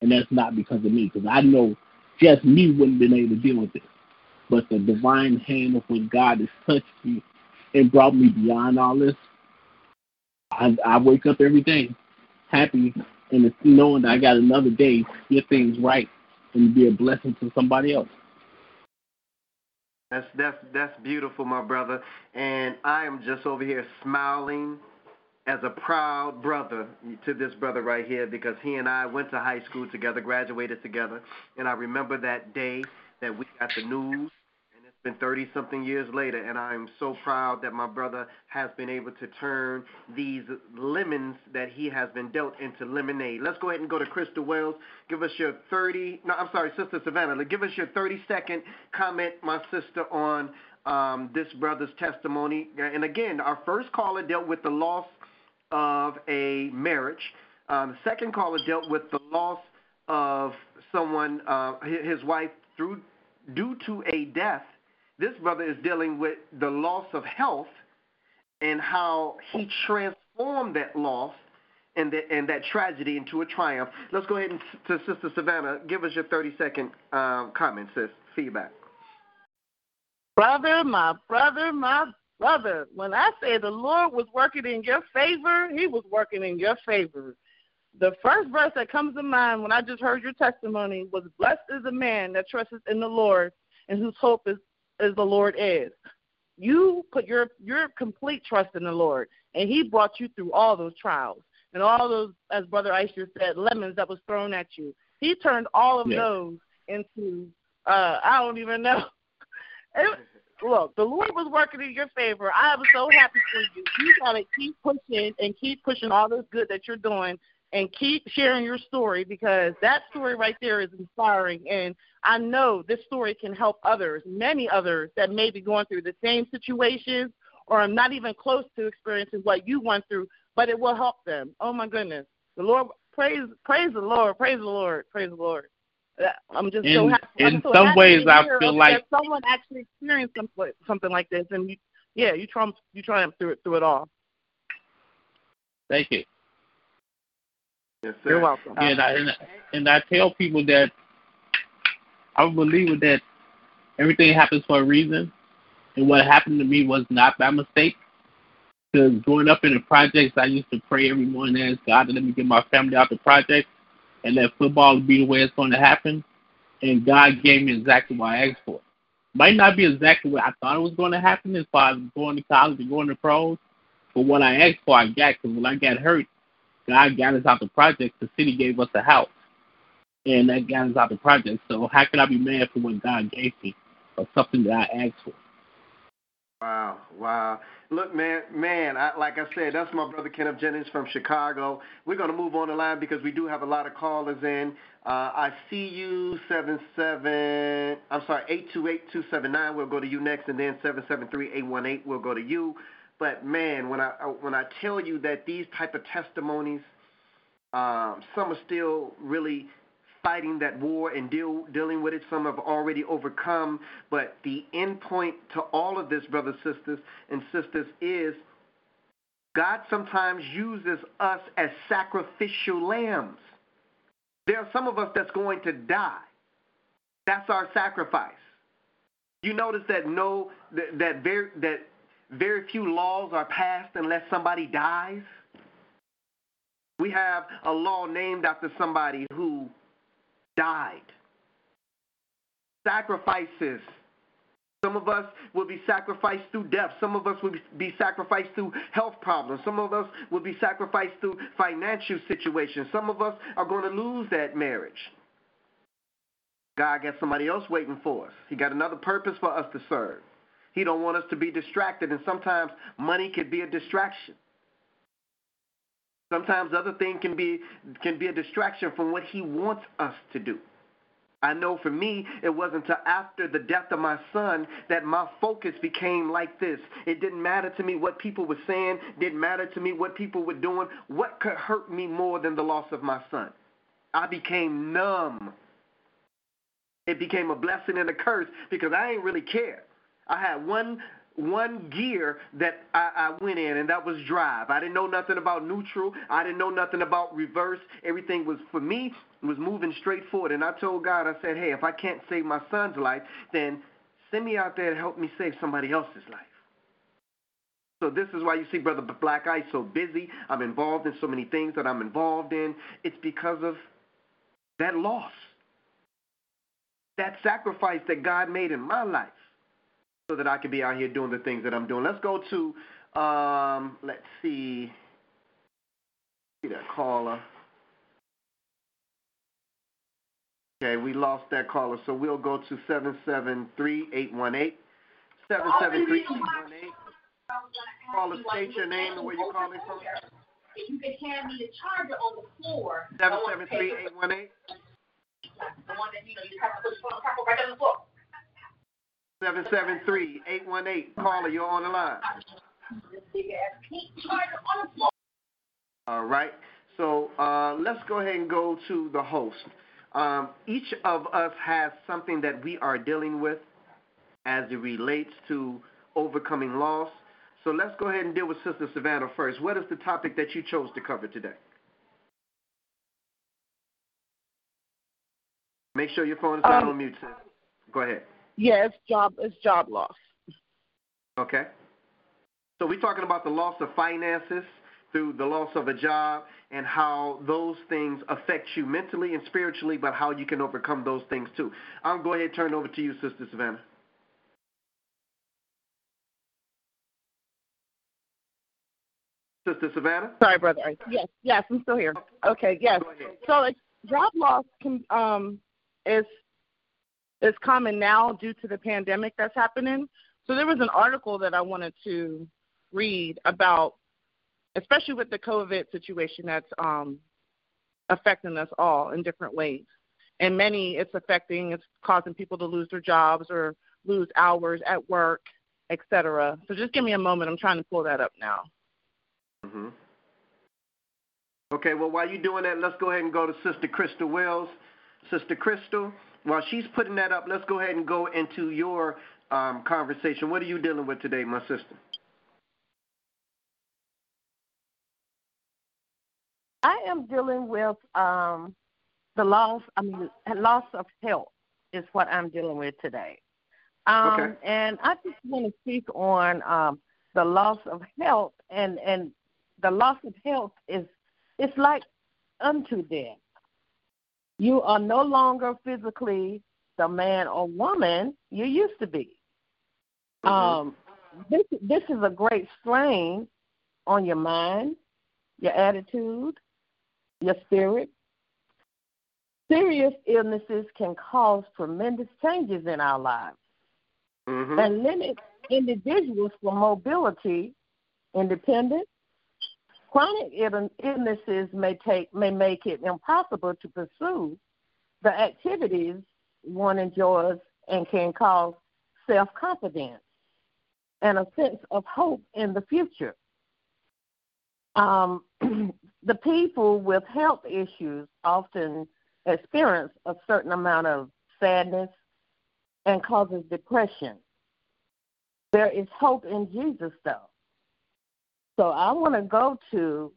And that's not because of me. Because I know just me wouldn't have been able to deal with it. But the divine hand of when God has touched me and brought me beyond all this, I, I wake up every day happy and it's knowing that I got another day to get things right and be a blessing to somebody else. That's that's that's beautiful, my brother. And I am just over here smiling as a proud brother to this brother right here because he and I went to high school together, graduated together, and I remember that day that we got the news been 30 something years later, and I'm so proud that my brother has been able to turn these lemons that he has been dealt into lemonade. Let's go ahead and go to Crystal Wells. Give us your 30, no, I'm sorry, Sister Savannah. Give us your 30 second comment, my sister, on um, this brother's testimony. And again, our first caller dealt with the loss of a marriage. Um, the second caller dealt with the loss of someone, uh, his wife, through due to a death this brother is dealing with the loss of health and how he transformed that loss and that, and that tragedy into a triumph. Let's go ahead and to Sister Savannah. Give us your 30 second um, comment, sis, feedback. Brother, my brother, my brother. When I say the Lord was working in your favor, He was working in your favor. The first verse that comes to mind when I just heard your testimony was Blessed is the man that trusts in the Lord and whose hope is as the Lord is. You put your your complete trust in the Lord, and He brought you through all those trials and all those, as Brother Aisha said, lemons that was thrown at you. He turned all of yeah. those into uh I don't even know. It, look, the Lord was working in your favor. I am so happy for you. You gotta keep pushing and keep pushing all this good that you're doing and keep sharing your story because that story right there is inspiring. And I know this story can help others, many others that may be going through the same situations or are not even close to experiencing what you went through, but it will help them. Oh my goodness. The Lord praise praise the Lord, praise the Lord, praise the Lord. Uh, I'm just in, so happy. In so some happy ways, I feel like someone actually experienced something something like this, and you, yeah, you triumph you triumph through it through it all. Thank you. Yes, sir. You're welcome. And I, and, and I tell people that I believe that everything happens for a reason, and what happened to me was not by mistake. Because growing up in the projects, I used to pray every morning, ask God to let me get my family out the projects, and let football be the way it's going to happen. And God gave me exactly what I asked for. Might not be exactly what I thought it was going to happen as far as going to college and going to pros, but what I asked for, I got. Because when I got hurt, God got us out the project. The city gave us a house, and that got us out the project. So how can I be mad for what God gave me or something that I asked for? Wow, wow. Look, man, man, I, like I said, that's my brother Kenneth Jennings from Chicago. We're going to move on the line because we do have a lot of callers in. Uh, I see you, 77, I'm sorry, 828 We'll go to you next, and then 773 818 we'll go to you. But man, when I uh, when I tell you that these type of testimonies, um, some are still really fighting that war and deal, dealing with it. Some have already overcome. But the end point to all of this, brothers, sisters, and sisters, is God sometimes uses us as sacrificial lambs. There are some of us that's going to die. That's our sacrifice. You notice that no that that very that very few laws are passed unless somebody dies. We have a law named after somebody who died. Sacrifices. Some of us will be sacrificed through death. Some of us will be sacrificed through health problems. Some of us will be sacrificed through financial situations. Some of us are going to lose that marriage. God got somebody else waiting for us. He got another purpose for us to serve. He don't want us to be distracted, and sometimes money can be a distraction. Sometimes other things can be can be a distraction from what he wants us to do. I know for me, it wasn't until after the death of my son that my focus became like this. It didn't matter to me what people were saying, didn't matter to me what people were doing. What could hurt me more than the loss of my son? I became numb. It became a blessing and a curse because I ain't really care. I had one one gear that I, I went in, and that was drive. I didn't know nothing about neutral. I didn't know nothing about reverse. Everything was for me was moving straight forward. And I told God, I said, hey, if I can't save my son's life, then send me out there to help me save somebody else's life. So this is why you see Brother Black Eye so busy. I'm involved in so many things that I'm involved in. It's because of that loss, that sacrifice that God made in my life so that I could be out here doing the things that I'm doing. Let's go to, um, let's see, see that caller. Okay, we lost that caller, so we'll go to 773-818. 773-818. Caller, state your name and where you're calling from. You can hand me the charger on the floor. 773-818. The one that you know you have to put the right on the floor. 773-818. Caller, you're on the line. All right. So uh, let's go ahead and go to the host. Um, each of us has something that we are dealing with as it relates to overcoming loss. So let's go ahead and deal with Sister Savannah first. What is the topic that you chose to cover today? Make sure your phone is not Um, on mute, sis. Go ahead. Yeah, it's job it's job loss. Okay. So we're talking about the loss of finances through the loss of a job and how those things affect you mentally and spiritually, but how you can overcome those things too. I'm going to go ahead and turn it over to you, Sister Savannah. Sister Savannah? Sorry, brother. Yes, yes, I'm still here. Okay, yes. So job loss can um is is common now due to the pandemic that's happening. So there was an article that I wanted to read about, especially with the COVID situation that's um affecting us all in different ways. And many, it's affecting, it's causing people to lose their jobs or lose hours at work, etc. So just give me a moment. I'm trying to pull that up now. hmm Okay, well, while you're doing that, let's go ahead and go to Sister Crystal Wells. Sister Crystal, while she's putting that up, let's go ahead and go into your um, conversation. What are you dealing with today, my sister? I am dealing with um, the loss. I mean, loss of health is what I'm dealing with today. Um, Okay. And I just want to speak on um, the loss of health, and and the loss of health is it's like unto death. You are no longer physically the man or woman you used to be. Um, this this is a great strain on your mind, your attitude, your spirit. Serious illnesses can cause tremendous changes in our lives Mm-hmm. and limit individuals from mobility, independence. Chronic illnesses may take may make it impossible to pursue the activities one enjoys and can cause self confidence and a sense of hope in the future. Um, the people with health issues often experience a certain amount of sadness and causes depression. There is hope in Jesus, though. So I want to go to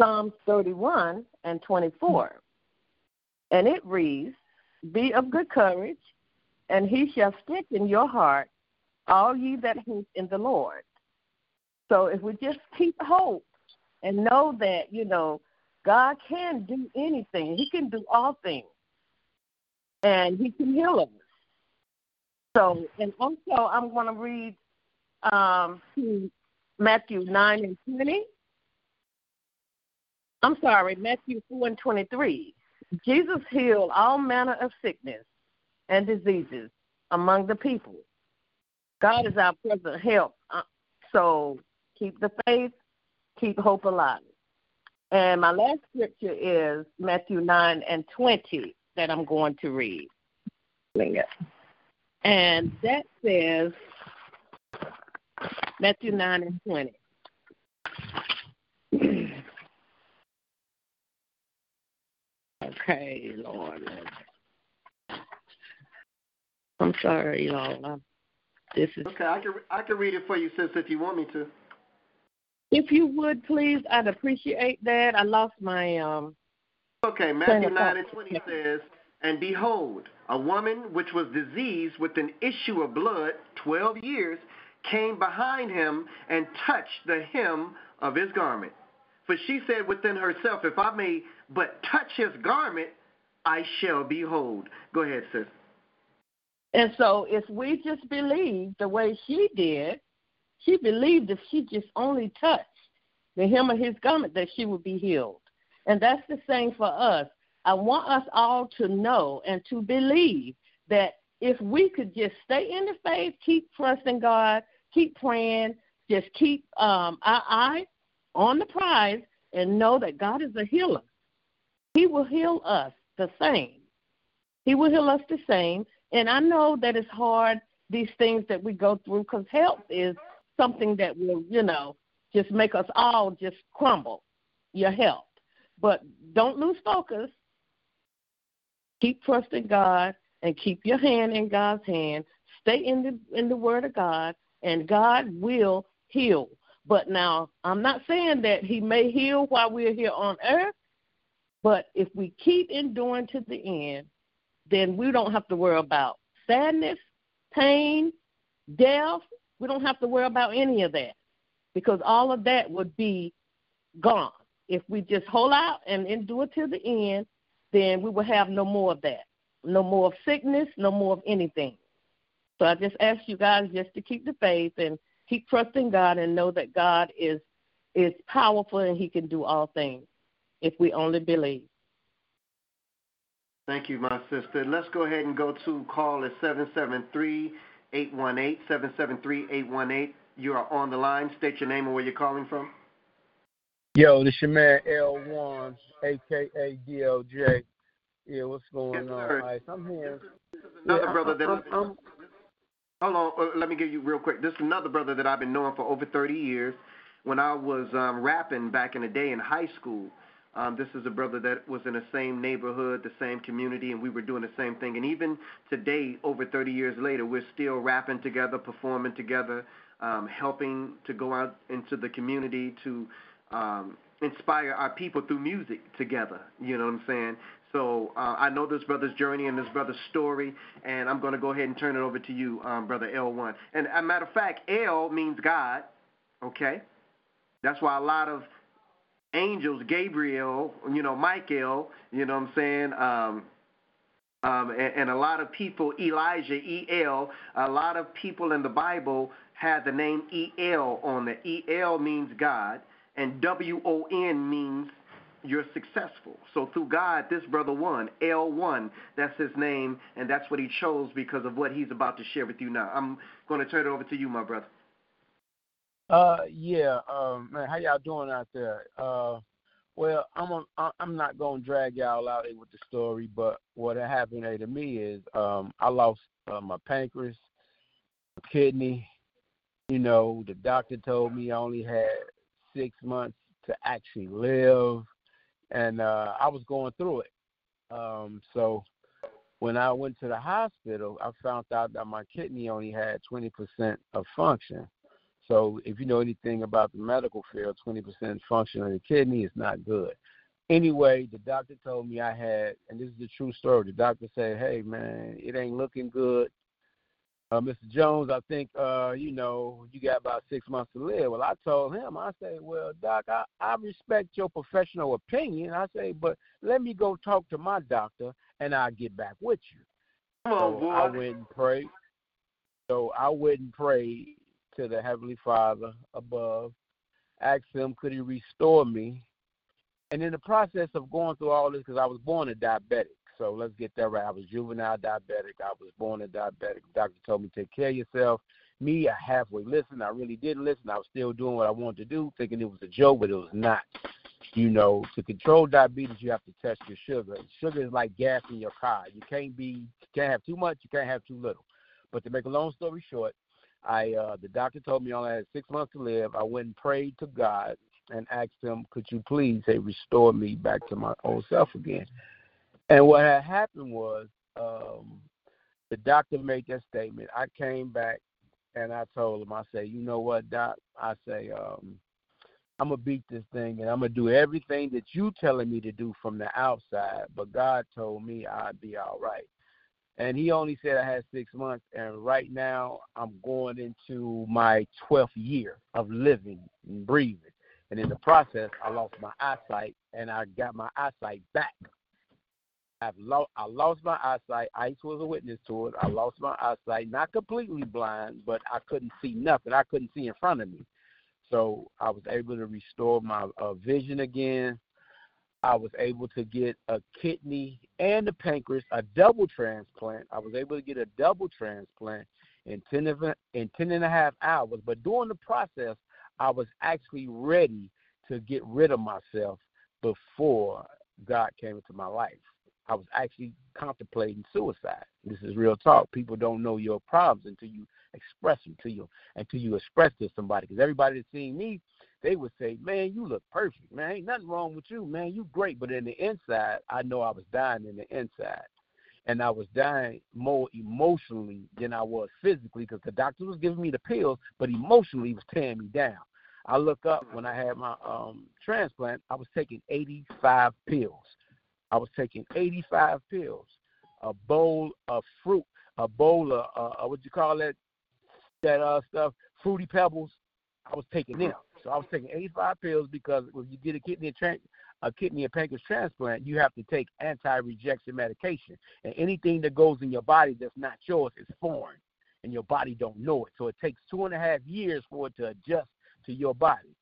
Psalms 31 and 24. And it reads, Be of good courage, and he shall strengthen your heart, all ye that hope in the Lord. So if we just keep hope and know that, you know, God can do anything, He can do all things, and He can heal us. So, and also I'm going to read um, Matthew 9 and 20. I'm sorry, Matthew 4 and 23. Jesus healed all manner of sickness and diseases among the people. God is our present help. Uh, So keep the faith, keep hope alive. And my last scripture is Matthew 9 and 20 that I'm going to read. And that says, Matthew 9 and 20. okay, Lord. I'm sorry, y'all. I'm This is Okay, I can I can read it for you, sis, if you want me to. if you would please, I'd appreciate that. I lost my um Okay, Matthew 9 and 20 says, And behold, a woman which was diseased with an issue of blood 12 years came behind him and touched the hem of his garment. For she said within herself, If I may but touch his garment, I shall be whole. Go ahead, sis. And so if we just believe the way she did, she believed if she just only touched the hem of his garment that she would be healed. And that's the same for us. I want us all to know and to believe that if we could just stay in the faith, keep trusting God, keep praying, just keep um, our eyes on the prize, and know that God is a healer. He will heal us the same. He will heal us the same. And I know that it's hard, these things that we go through, because health is something that will, you know, just make us all just crumble, your health. But don't lose focus. Keep trusting God and keep your hand in God's hand. Stay in the in the Word of God, and God will heal. But now, I'm not saying that He may heal while we're here on earth, but if we keep enduring to the end, then we don't have to worry about sadness, pain, death. We don't have to worry about any of that because all of that would be gone. If we just hold out and endure to the end, then we will have no more of that. No more of sickness, no more of anything. So I just ask you guys just to keep the faith and keep trusting God and know that God is is powerful and he can do all things if we only believe. Thank you, my sister. Let's go ahead and go to call at 773 818 773 818. You are on the line. State your name and where you're calling from. Yo, this your man L1, aka DLJ. Yeah, what's going Yes, on? sir. All right, I'm here. Another Yeah, brother I'm- that I'm- I've been, hold on, uh, let me give you real quick. This is another brother that I've been knowing for over 30 years. When I was um, rapping back in the day in high school, um, this is a brother that was in the same neighborhood, the same community, and we were doing the same thing. And even today, over 30 years later, we're still rapping together, performing together, um, helping to go out into the community to um, inspire our people through music together. You know what I'm saying? So uh, I know this brother's journey and this brother's story, and I'm going to go ahead and turn it over to you, um, brother L1. And a matter of fact, L means God. Okay, that's why a lot of angels, Gabriel, you know, Michael, you know what I'm saying? Um, um, and, and a lot of people, Elijah, E-L, a lot of people in the Bible had the name E-L on it. E-L means God, and W-O-N means you're successful. So through God, this brother won. L1, that's his name, and that's what he chose because of what he's about to share with you now. I'm going to turn it over to you, my brother. Uh, yeah, um, man, how y'all doing out there? Uh, well, I'm a, I'm not gonna drag y'all out with the story, but what happened to me is um, I lost uh, my pancreas, kidney. You know, the doctor told me I only had six months to actually live, and uh, I was going through it. Um, so when I went to the hospital, I found out that my kidney only had 20% of function. So if you know anything about the medical field, 20% function of the kidney is not good. Anyway, the doctor told me I had, and this is the true story. The doctor said, "Hey man, it ain't looking good, uh, Mr. Jones. I think uh, you know you got about six months to live." Well, I told him, I say, "Well, doc, I, I respect your professional opinion." I say, "But let me go talk to my doctor, and I'll get back with you." Come on, so boy. I went and prayed. So I went and prayed to the Heavenly Father above, asked him, could he restore me? And in the process of going through all this, because I was born a diabetic, so let's get that right. I was juvenile diabetic. I was born a diabetic. The doctor told me, take care of yourself. Me, I halfway listened. I really didn't listen. I was still doing what I wanted to do, thinking it was a joke, but it was not. You know, to control diabetes, you have to test your sugar. Sugar is like gas in your car. You can't be, you can't have too much, you can't have too little. But to make a long story short, I uh, the doctor told me I only had six months to live. I went and prayed to God and asked him, could you please say restore me back to my old self again? And what had happened was um, the doctor made that statement. I came back and I told him, I say, you know what, Doc? I say, um, I'm gonna beat this thing, and I'm gonna do everything that you telling me to do from the outside. But God told me I'd be all right, and He only said I had six months, and right now I'm going into my 12th year of living and breathing, and in the process, I lost my eyesight, and I got my eyesight back. I've lo- I lost my eyesight. Ice was a witness to it. I lost my eyesight, not completely blind, but I couldn't see nothing. I couldn't see in front of me. So I was able to restore my uh, vision again. I was able to get a kidney and a pancreas, a double transplant. I was able to get a double transplant in 10, of, in 10 and a half hours. But during the process, I was actually ready to get rid of myself before God came into my life. I was actually contemplating suicide. This is real talk. People don't know your problems until you express them to you, until you express to somebody. Because everybody that's seeing me, they would say, "Man, you look perfect. Man, ain't nothing wrong with you. Man, you great." But in the inside, I know I was dying in the inside, and I was dying more emotionally than I was physically because the doctor was giving me the pills, but emotionally he was tearing me down. I look up when I had my um transplant, I was taking 85 pills. I was taking 85 pills, a bowl of fruit, a bowl of uh, what you call that, that uh stuff, fruity pebbles. I was taking them. So I was taking 85 pills because when you get a kidney tra- a kidney and pancreas transplant, you have to take anti-rejection medication, and anything that goes in your body that's not yours is foreign, and your body don't know it. So it takes two and a half years for it to adjust to your body.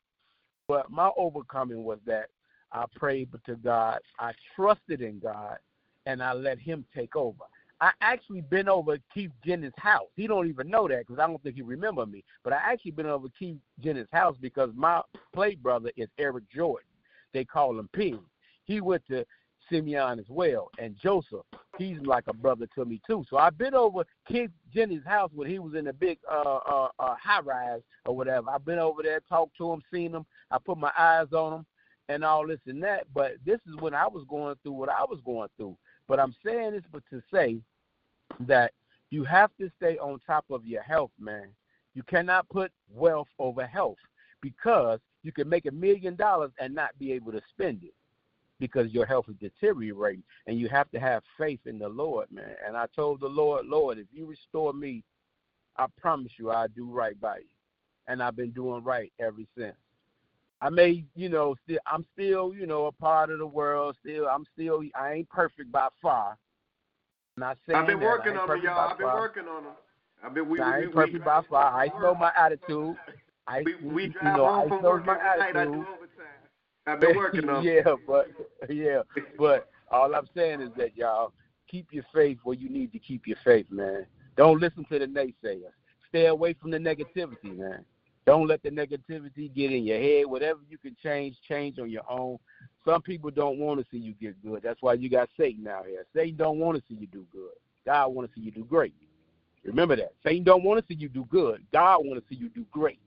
But my overcoming was that I prayed to God, I trusted in God, and I let Him take over. I actually been over Keith Jennings' house. He don't even know that because I don't think he remember me. But I actually been over Keith Jennings' house because my play brother is Eric Jordan. They call him P. He went to Simeon as well, and Joseph. He's like a brother to me too. So I've been over Keith Jennings' house when he was in a big uh, uh, uh, high rise or whatever. I've been over there, talked to him, seen him. I put my eyes on him and all this and that. But this is when I was going through what I was going through. But I'm saying this but to say that you have to stay on top of your health, man. You cannot put wealth over health because you can make a million dollars and not be able to spend it because your health is deteriorating and you have to have faith in the Lord, man. And I told the Lord, Lord, if you restore me, I promise you I'll do right by you. And I've been doing right ever since. I may, you know, still I'm still, you know, a part of the world. Still, I'm still, I ain't perfect by far. I'm not saying I've been that. working on them, y'all. I've been far. working on them. I've been. We, I we, ain't we, perfect by far. I know my attitude. I, we, we you know, I know my. I attitude. do overtime. I've been working on. yeah, but yeah, but all I'm saying is that y'all keep your faith where you need to keep your faith, man. Don't listen to the naysayers. Stay away from the negativity, man. Don't let the negativity get in your head. Whatever you can change, change on your own. Some people don't want to see you get good. That's why you got Satan out here. Satan don't want to see you do good. God want to see you do great. Remember that. Satan don't want to see you do good. God want to see you do great.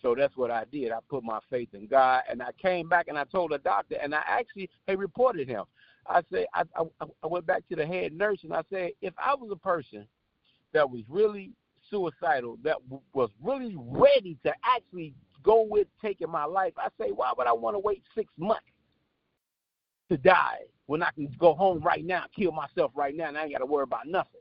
So that's what I did. I put my faith in God, and I came back and I told the doctor, and I actually hey reported him. I said I, I I went back to the head nurse and I said if I was a person that was really suicidal, that w- was really ready to actually go with taking my life, I say why would I want to wait six months to die when I can go home right now, kill myself right now, and I ain't got to worry about nothing.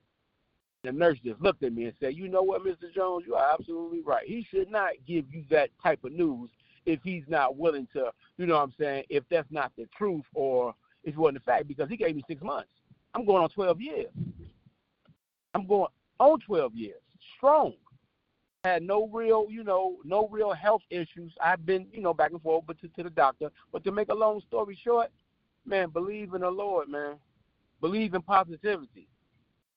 The nurse just looked at me and said, "You know what, Mr. Jones, you are absolutely right. He should not give you that type of news if he's not willing to, you know what I'm saying, if that's not the truth or if it wasn't the fact, because he gave me six months. I'm going on 12 years. I'm going on 12 years, strong. Had no real, you know, no real health issues. I've been, you know, back and forth but to, to the doctor. But to make a long story short, man, believe in the Lord, man. Believe in positivity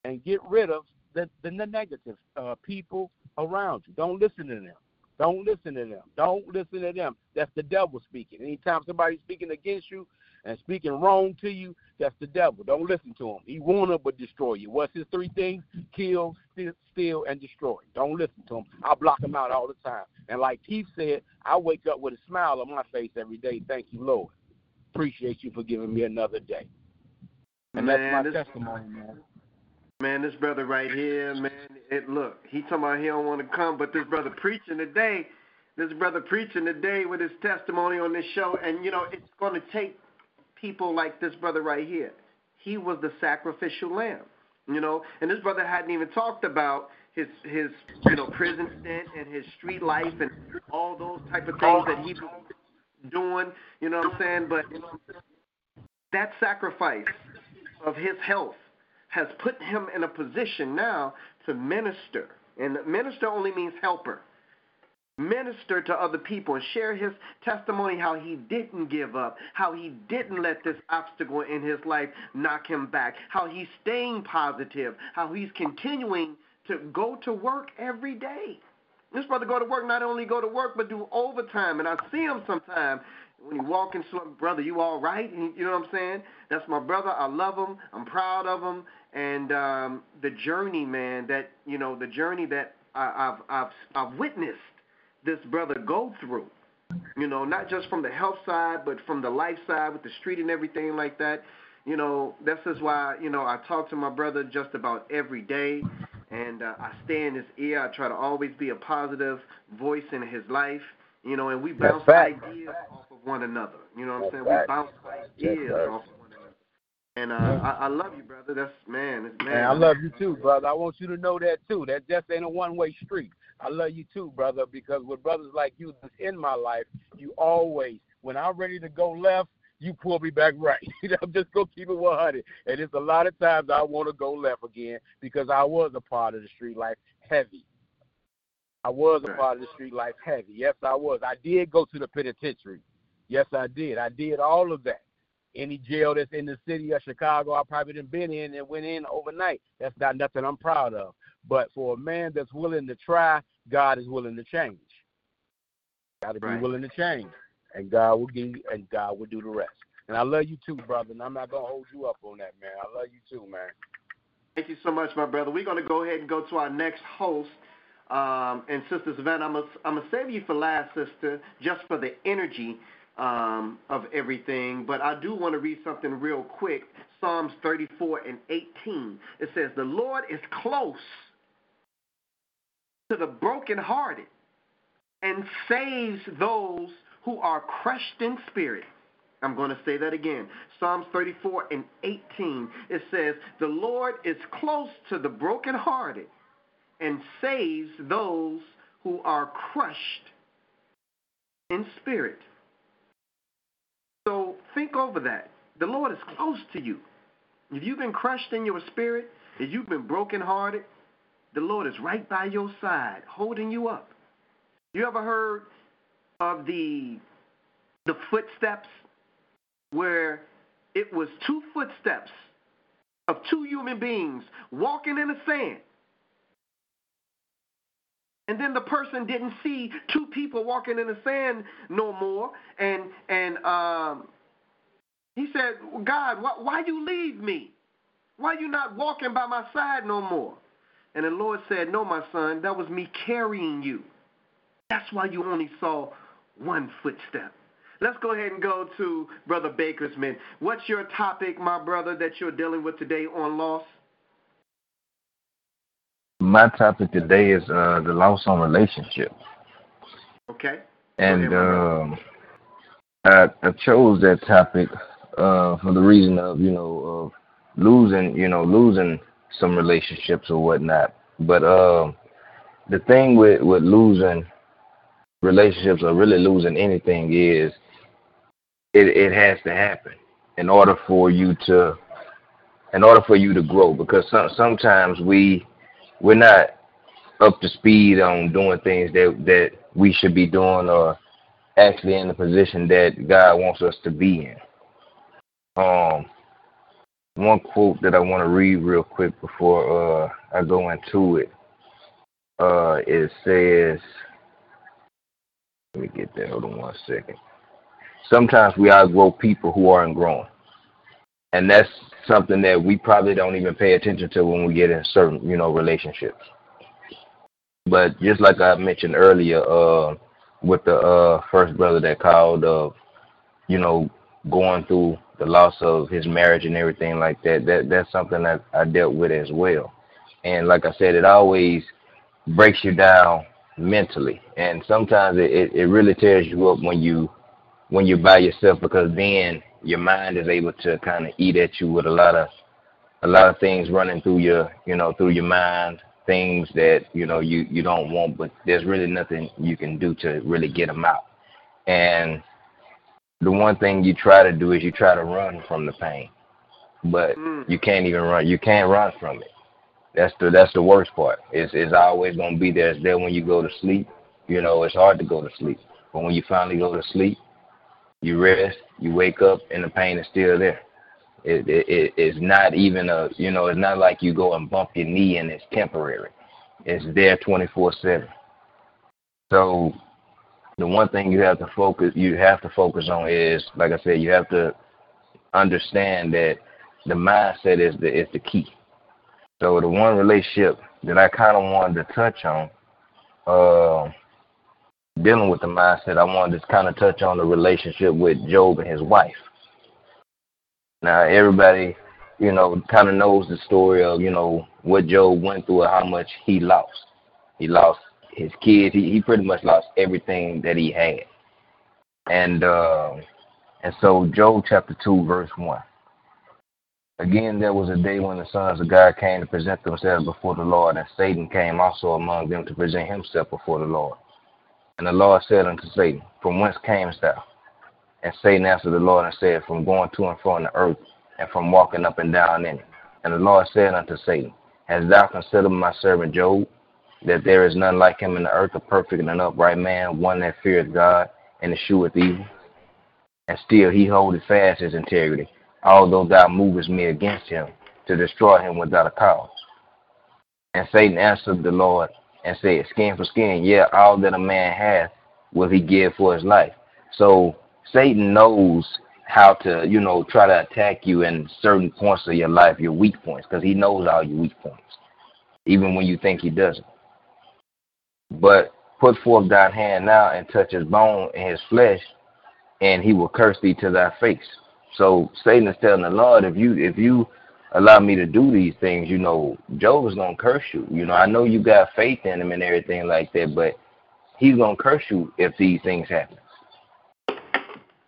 and get rid of the, the, the negative uh, people around you. Don't listen to them. Don't listen to them. Don't listen to them. That's the devil speaking. Anytime somebody's speaking against you and speaking wrong to you, that's the devil. Don't listen to him. He want to but destroy you. What's his three things? Kill, steal, steal, and destroy. Don't listen to him. I block him out all the time. And like Keith said, I wake up with a smile on my face every day. Thank you, Lord. Appreciate you for giving me another day. And Man, that's my testimony, man. Man, this brother right here, man, it look, he talking about he don't want to come, but this brother preaching today, this brother preaching today with his testimony on this show, and you know, it's gonna take people like this brother right here. He was the sacrificial lamb. You know, and this brother hadn't even talked about his his you know prison stint and his street life and all those type of things that he was doing. You know what I'm saying? But that sacrifice of his health has put him in a position now to minister. And minister only means helper. Minister to other people and share his testimony how he didn't give up, how he didn't let this obstacle in his life knock him back, how he's staying positive, how he's continuing to go to work every day. This brother go to work, not only go to work, but do overtime. And I see him sometimes when he walk into brother, you all right? And you know what I'm saying? That's my brother. I love him. I'm proud of him. And um, the journey, man, that you know, the journey that I've I've I've witnessed this brother go through. You know, not just from the health side, but from the life side with the street and everything like that. You know, this is why you know I talk to my brother just about every day and uh, I stay in his ear. I try to always be a positive voice in his life, you know, and we bounce ideas off of one another. You know what I'm saying? We bounce ideas off of one another. And uh, I, I love you, brother. That's man, it's man. And I love you too, brother. I want you to know that too. That just ain't a one-way street. I love you too, brother, because with brothers like you that's in my life, you always, when I'm ready to go left, you pull me back right. I'm just gonna keep it 100. And it's a lot of times I want to go left again because I was a part of the street life heavy. I was a part of the street life heavy. Yes, I was. I did go to the penitentiary. Yes, I did. I did all of that. Any jail that's in the city of Chicago, I probably didn't been in and went in overnight. That's not nothing I'm proud of. But for a man that's willing to try, God is willing to change. Got to be right. willing to change and God will give you, and God will do the rest. And I love you too, brother. And I'm not gonna hold you up on that, man. I love you too, man. Thank you so much, my brother. We're gonna go ahead and go to our next host. Um, and Sister Savannah, I'm gonna, I'm gonna save you for last, sister, just for the energy um, of everything. But I do want to read something real quick. Psalms 34 and 18. It says, "The Lord is close to the brokenhearted, and saves those who are crushed in spirit. I'm going to say that again. Psalms 34 and 18. It says, The Lord is close to the brokenhearted and saves those who are crushed in spirit. So think over that. The Lord is close to you. If you've been crushed in your spirit, if you've been brokenhearted, the Lord is right by your side, holding you up. You ever heard of the the footsteps where it was two footsteps of two human beings walking in the sand. And then the person didn't see two people walking in the sand no more. And and um, he said, God, why, why you leave me? Why you not walking by my side no more? And the Lord said, No, my son, that was me carrying you. That's why you only saw one footstep. Let's go ahead and go to Brother Bakersman. What's your topic, my brother, that you're dealing with today on loss? My topic today is uh, the loss on relationship. Okay. And um, I, I chose that topic uh, for the reason of you know of losing you know losing some relationships or whatnot. But uh, the thing with with losing relationships or really losing anything is it, it has to happen in order for you to in order for you to grow because some, sometimes we we're not up to speed on doing things that that we should be doing or actually in the position that God wants us to be in. Um, one quote that I want to read real quick before uh, I go into it. Uh, it says, let me get that. Hold on one second. Sometimes we outgrow people who aren't growing, and that's something that we probably don't even pay attention to when we get in certain, you know, relationships. But just like I mentioned earlier, uh, with the uh, first brother that called, uh, you know, going through the loss of his marriage and everything like that. That that's something that I dealt with as well. And like I said, it always breaks you down mentally, and sometimes it, it really tears you up when you when you're by yourself because then your mind is able to kind of eat at you with a lot of a lot of things running through your you know through your mind things that you know you you don't want but there's really nothing you can do to really get them out and the one thing you try to do is you try to run from the pain but Mm. you can't even run you can't run from it. That's the that's the worst part. It's it's always going to be there it's there when you go to sleep. You know it's hard to go to sleep but when you finally go to sleep you rest you wake up and the pain is still there. It, it, it it's not even a you know it's not like you go and bump your knee and it's temporary. It's there 24 7 so the one thing you have to focus you have to focus on is like i said you have to understand that the mindset is the is the key so the one relationship that i kind of wanted to touch on uh, dealing with the mindset i wanted to kind of touch on the relationship with job and his wife now everybody, you know, kind of knows the story of you know what Job went through and how much he lost. He lost his kids. He he pretty much lost everything that he had. And uh, and so Job chapter two verse one. Again, there was a day when the sons of God came to present themselves before the Lord, and Satan came also among them to present himself before the Lord. And the Lord said unto Satan, From whence camest thou? And Satan answered the Lord and said, From going to and fro in the earth, and from walking up and down in it. And the Lord said unto Satan, Hast thou considered my servant Job, that there is none like him in the earth, a perfect and an upright man, one that feareth God and escheweth evil? And still he holdeth fast his integrity, although thou movest me against him, to destroy him without a cause. And Satan answered the Lord and said, Skin for skin, yeah, all that a man hath will he give for his life. So Satan knows how to, you know, try to attack you in certain points of your life, your weak points, because he knows all your weak points, even when you think he doesn't. But put forth thine hand now and touch his bone and his flesh, and he will curse thee to thy face. So Satan is telling the Lord, if you if you allow me to do these things, you know, Job is gonna curse you. You know, I know you got faith in him and everything like that, but he's gonna curse you if these things happen.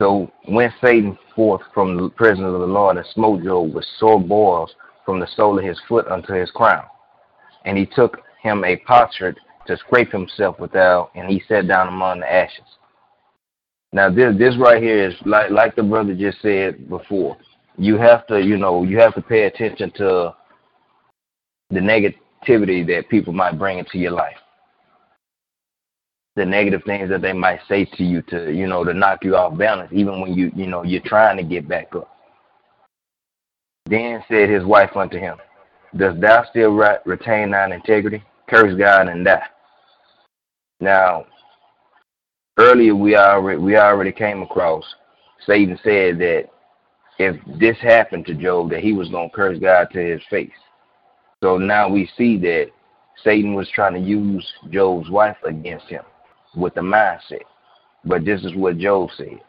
So went Satan forth from the presence of the Lord and smote Job with sore boils from the sole of his foot unto his crown. And he took him a potsherd to scrape himself without, and he sat down among the ashes. Now this this right here is like like the brother just said before. You have to you know you have to pay attention to the negativity that people might bring into your life the negative things that they might say to you to you know to knock you off balance even when you you know you're trying to get back up then said his wife unto him dost thou still retain thine integrity curse god and die now earlier we already we already came across satan said that if this happened to job that he was going to curse god to his face so now we see that satan was trying to use job's wife against him with the mindset. But this is what Job said.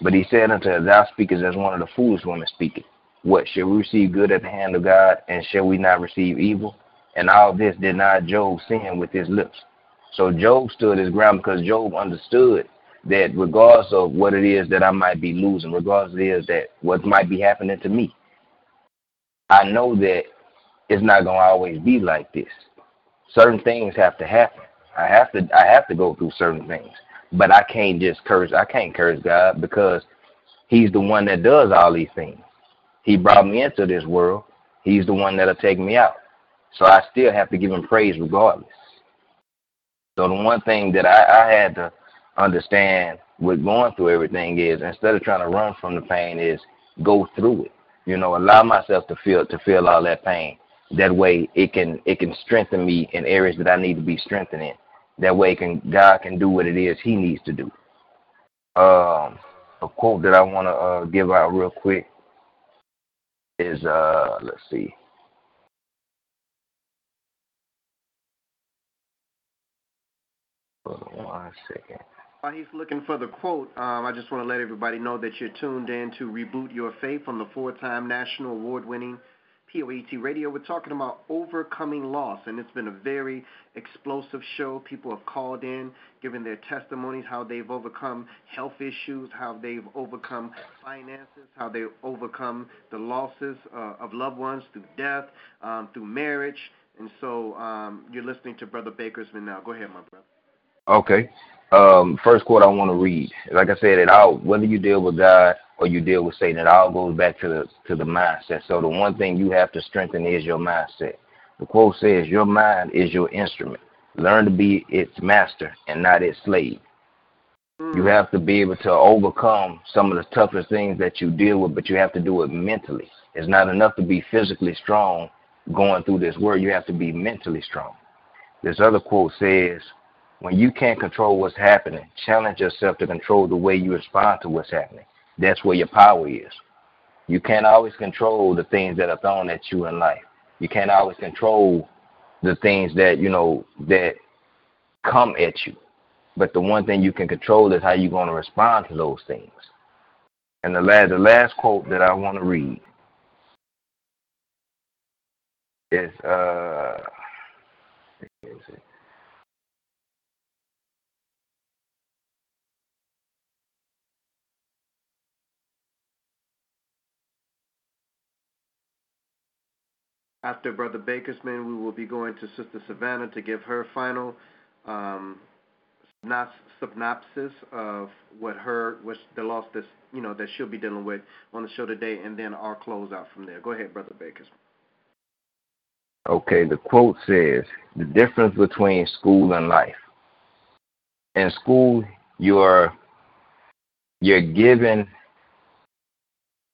But he said unto her, Thou speakest as one of the foolish women speaketh. What, shall we receive good at the hand of God, and shall we not receive evil? And all this did not Job sin with his lips. So Job stood his ground because Job understood that regardless of what it is that I might be losing, regardless of it is that what might be happening to me, I know that it's not to always be like this. Certain things have to happen. I have to I have to go through certain things. But I can't just curse I can't curse God because He's the one that does all these things. He brought me into this world. He's the one that'll take me out. So I still have to give him praise regardless. So the one thing that I, I had to understand with going through everything is instead of trying to run from the pain is go through it. You know, allow myself to feel to feel all that pain. That way it can it can strengthen me in areas that I need to be strengthened in. That way can God can do what it is He needs to do. Um, a quote that I want to uh, give out real quick is uh, let's see. Hold on While he's looking for the quote, um, I just want to let everybody know that you're tuned in to Reboot Your Faith on the four-time national award-winning POET Radio. We're talking about overcoming loss, and it's been a very explosive show. People have called in, given their testimonies, how they've overcome health issues, how they've overcome finances, how they overcome the losses uh, of loved ones through death, um, through marriage. And so um, you're listening to Brother Bakersman now. Go ahead, my brother. Okay. Um, first quote I want to read. Like I said, it all whether you deal with God or you deal with Satan, it all goes back to the to the mindset. So the one thing you have to strengthen is your mindset. The quote says, "Your mind is your instrument. Learn to be its master and not its slave." You have to be able to overcome some of the toughest things that you deal with, but you have to do it mentally. It's not enough to be physically strong going through this world. You have to be mentally strong. This other quote says, when you can't control what's happening, challenge yourself to control the way you respond to what's happening. That's where your power is. You can't always control the things that are thrown at you in life. You can't always control the things that, you know, that come at you. But the one thing you can control is how you're going to respond to those things. And the last, the last quote that I want to read is uh, After Brother Bakersman, we will be going to Sister Savannah to give her final um, synopsis of what her, what the loss that you know that she'll be dealing with on the show today, and then our close out from there. Go ahead, Brother Bakersman. Okay, the quote says the difference between school and life. In school, you're you're given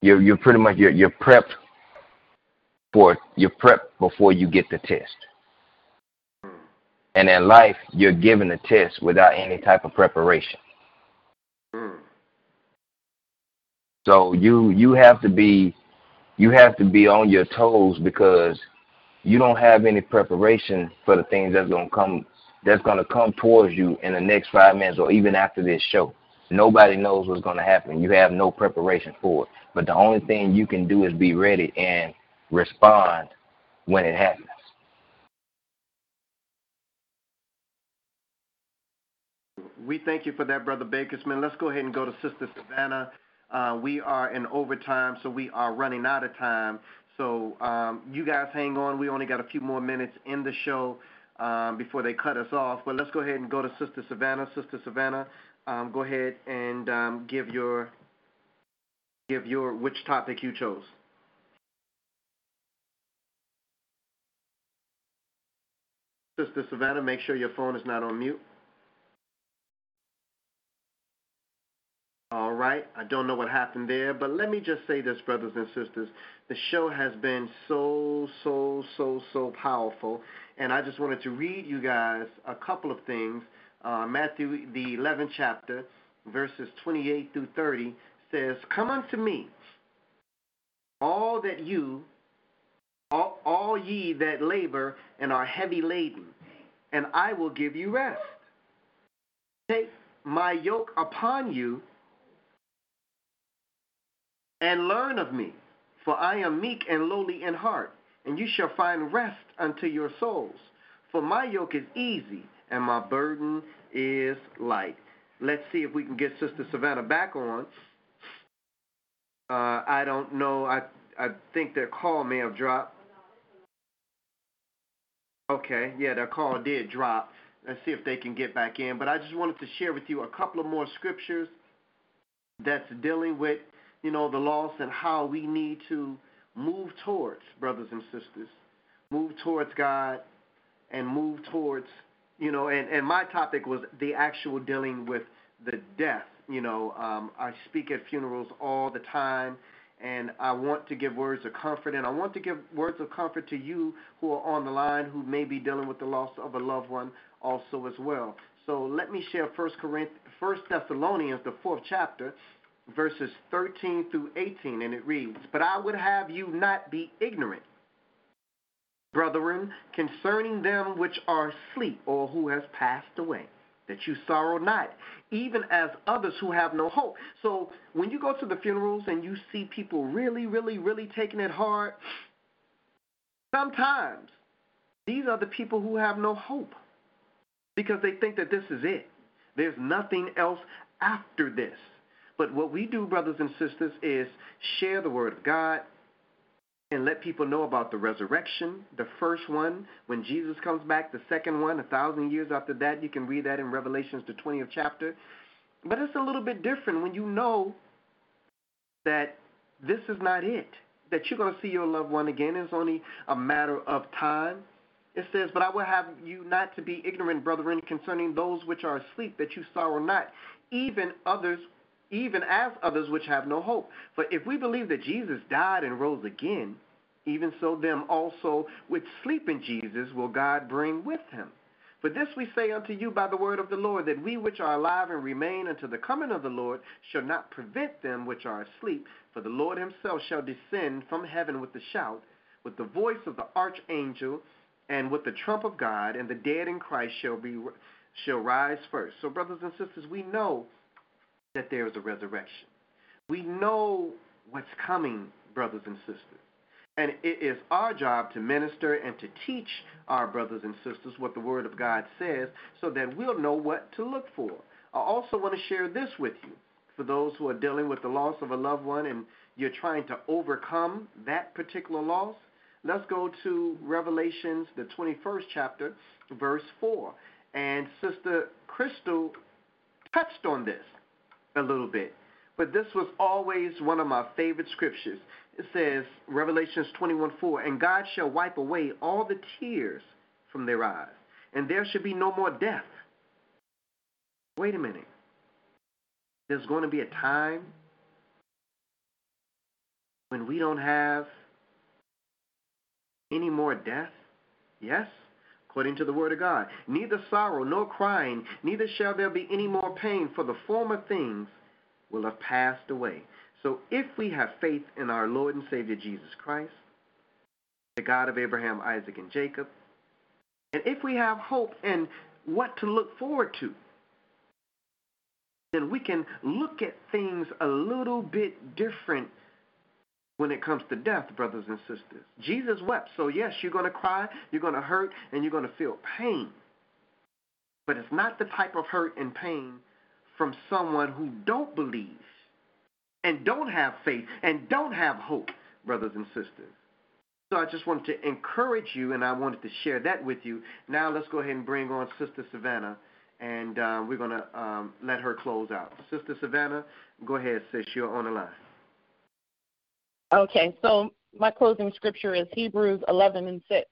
you're you're pretty much you're you're prepped for your prep before you get the test. And in life, you're given the test without any type of preparation. So you you have to be you have to be on your toes because you don't have any preparation for the things that's gonna come that's gonna come towards you in the next five minutes or even after this show. Nobody knows what's gonna happen. You have no preparation for it. But the only thing you can do is be ready and respond when it happens. We thank you for that, Brother Bakersman. Let's go ahead and go to Sister Savannah. Uh, we are in overtime, so we are running out of time. So um, you guys hang on. We only got a few more minutes in the show um, before they cut us off. But let's go ahead and go to Sister Savannah. Sister Savannah, um, go ahead and um, give your give your which topic you chose. Sister Savannah, make sure your phone is not on mute. All right. I don't know what happened there, but let me just say this, brothers and sisters. The show has been so, so, so, so powerful. And I just wanted to read you guys a couple of things. Uh, Matthew, the 11th chapter, verses 28 through 30, says, Come unto me, all that you, all, all ye that labor and are heavy laden, and I will give you rest. Take my yoke upon you and learn of me, for I am meek and lowly in heart, and you shall find rest unto your souls. For my yoke is easy and my burden is light. Let's see if we can get Sister Savannah back on. Uh, I don't know. I I think their call may have dropped. Okay, yeah, their call did drop. Let's see if they can get back in. But I just wanted to share with you a couple of more scriptures that's dealing with you know, the loss and how we need to move towards, brothers and sisters, move towards God and move towards, you know, and, and my topic was the actual dealing with the death. You know, um, I speak at funerals all the time, and I want to give words of comfort, and I want to give words of comfort to you who are on the line who may be dealing with the loss of a loved one also as well. So let me share First Corinthians, Thessalonians, the fourth chapter, verses 13 through 18, and it reads, But I would have you not be ignorant, brethren, concerning them which are asleep or who has passed away, that you sorrow not, even as others who have no hope. So when you go to the funerals and you see people really, really, really taking it hard, sometimes these are the people who have no hope because they think that this is it. There's nothing else after this. But what we do, brothers and sisters, is share the word of God and let people know about the resurrection, the first one when Jesus comes back, the second one a thousand years after that. You can read that in Revelations, the 20th chapter. But it's a little bit different when you know that this is not it, that you're going to see your loved one again. It's only a matter of time. It says, But I will have you not to be ignorant, brethren, concerning those which are asleep, that you sorrow not, even others, even as others which have no hope. For if we believe that Jesus died and rose again, even so them also which sleep in Jesus will God bring with him. For this we say unto you by the word of the Lord, that we which are alive and remain unto the coming of the Lord shall not prevent them which are asleep. For the Lord himself shall descend from heaven with a shout, with the voice of the archangel, and with the trump of God, and the dead in Christ shall be shall rise first. So, brothers and sisters, we know that there is a resurrection. We know what's coming, brothers and sisters. And it is our job to minister and to teach our brothers and sisters what the Word of God says so that we'll know what to look for. I also want to share this with you for those who are dealing with the loss of a loved one and you're trying to overcome that particular loss. Let's go to Revelations, the 21st chapter, verse 4. And Sister Crystal touched on this a little bit, but this was always one of my favorite scriptures. It says, Revelations 21 4, and God shall wipe away all the tears from their eyes, and there shall be no more death. Wait a minute. There's going to be a time when we don't have any more death? Yes, according to the word of God. Neither sorrow nor crying, neither shall there be any more pain, for the former things will have passed away. So if we have faith in our Lord and Savior Jesus Christ, the God of Abraham, Isaac, and Jacob, and if we have hope and what to look forward to, then we can look at things a little bit different when it comes to death, brothers and sisters. Jesus wept. So, yes, you're going to cry, you're going to hurt, and you're going to feel pain. But it's not the type of hurt and pain from someone who don't believe and don't have faith and don't have hope, brothers and sisters. So I just wanted to encourage you, and I wanted to share that with you. Now let's go ahead and bring on Sister Savannah, and uh, we're going to um, let her close out. Sister Savannah, go ahead, sis. You're on the line. Okay, so my closing scripture is Hebrews 11 and 6.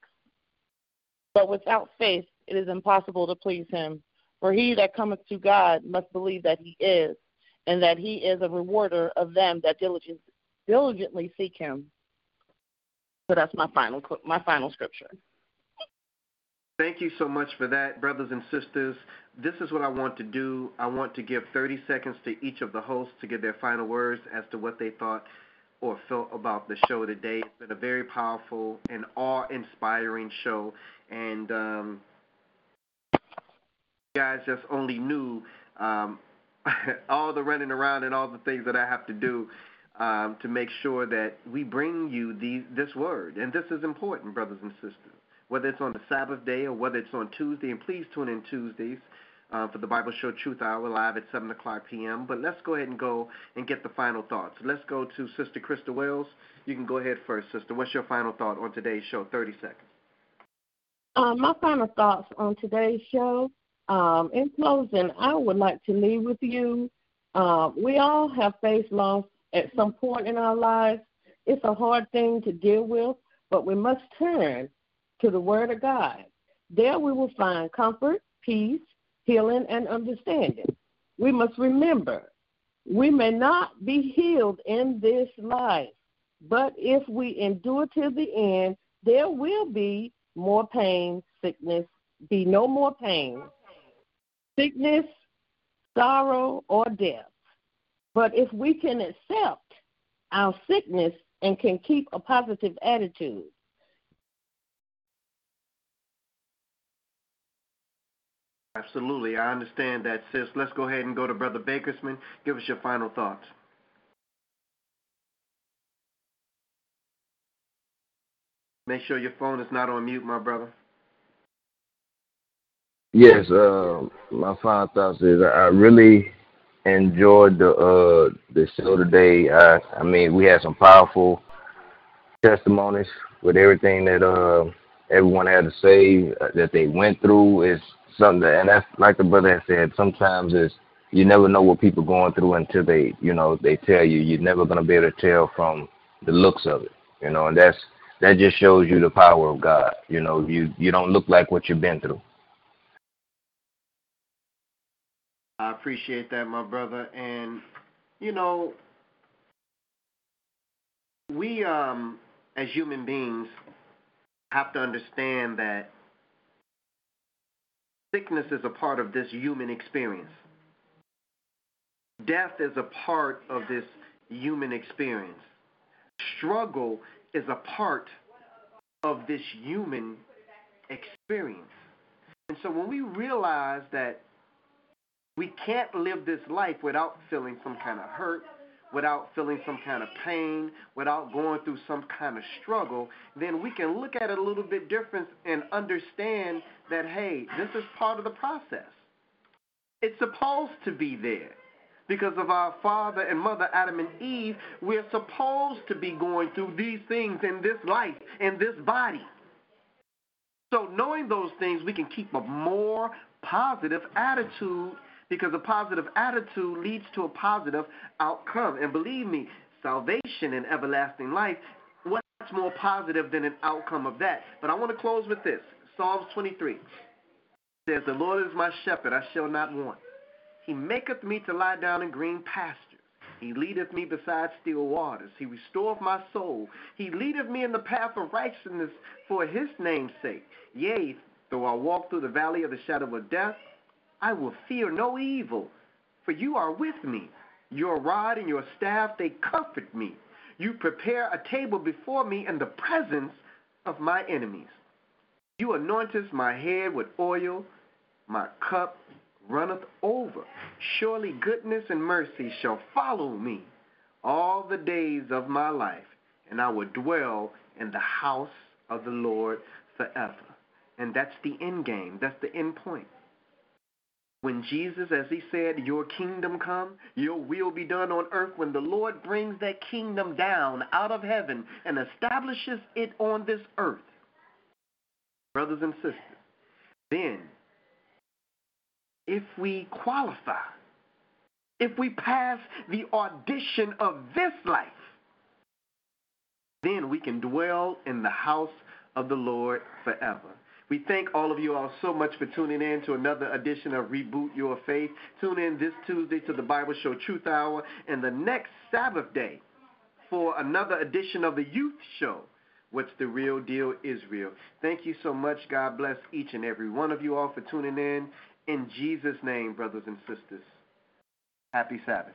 But without faith, it is impossible to please him. For he that cometh to God must believe that he is, and that he is a rewarder of them that diligently seek him. So that's my final my final scripture. Thank you so much for that, brothers and sisters. This is what I want to do. I want to give 30 seconds to each of the hosts to give their final words as to what they thought or felt about the show today. It's been a very powerful and awe-inspiring show, and um, you guys just only knew um, all the running around and all the things that I have to do um, to make sure that we bring you the, this word. And this is important, brothers and sisters, whether it's on the Sabbath day or whether it's on Tuesday. And please tune in Tuesdays uh, for the Bible Show Truth Hour live at 7 o'clock p.m. But let's go ahead and go and get the final thoughts. Let's go to Sister Krista Wells. You can go ahead first, Sister. What's your final thought on today's show? 30 seconds. Uh, my final thoughts on today's show. Um, in closing, I would like to leave with you. Uh, we all have faced loss at some point in our lives. It's a hard thing to deal with, but we must turn to the Word of God. There we will find comfort, peace, healing, and understanding. We must remember we may not be healed in this life, but if we endure till the end, there will be more pain, sickness, be no more pain, sickness, sorrow, or death. But if we can accept our sickness and can keep a positive attitude, Absolutely. I understand that, sis. Let's go ahead and go to Brother Bakersman. Give us your final thoughts. Make sure your phone is not on mute, my brother. Yes, uh, my final thoughts is I really enjoyed the uh, the show today. I, I mean, we had some powerful testimonies with everything that uh, everyone had to say that they went through. Is something that, and that's like the brother had said. Sometimes it's you never know what people going through until they, you know, they tell you. You're never gonna be able to tell from the looks of it, you know, and that's that just shows you the power of God. You know, you you don't look like what you've been through. I appreciate that, my brother. And you know, we um as human beings have to understand that sickness is a part of this human experience. Death is a part of this human experience. Struggle is a part of this human experience. And so when we realize that we can't live this life without feeling some kind of hurt, without feeling some kind of pain, without going through some kind of struggle, then we can look at it a little bit different and understand that, hey, this is part of the process. It's supposed to be there. Because of our father and mother, Adam and Eve, we're supposed to be going through these things in this life, in this body. So, knowing those things, we can keep a more positive attitude because a positive attitude leads to a positive outcome. And believe me, salvation and everlasting life, what's more positive than an outcome of that? But I want to close with this Psalms 23 says, The Lord is my shepherd, I shall not want. He maketh me to lie down in green pastures. He leadeth me beside still waters. He restoreth my soul. He leadeth me in the path of righteousness for his name's sake. Yea, though I walk through the valley of the shadow of death, I will fear no evil, for you are with me. Your rod and your staff, they comfort me. You prepare a table before me in the presence of my enemies. You anointest my head with oil, my cup runneth over. Surely goodness and mercy shall follow me all the days of my life, and I will dwell in the house of the Lord forever. And that's the end game, that's the end point. When Jesus, as he said, your kingdom come, your will be done on earth, when the Lord brings that kingdom down out of heaven and establishes it on this earth, brothers and sisters, then if we qualify, if we pass the audition of this life, then we can dwell in the house of the Lord forever. We thank all of you all so much for tuning in to another edition of Reboot Your Faith. Tune in this Tuesday to the Bible Show Truth Hour and the next Sabbath day for another edition of the Youth Show. What's the real deal, Israel? Thank you so much. God bless each and every one of you all for tuning in. In Jesus' name, brothers and sisters, happy Sabbath.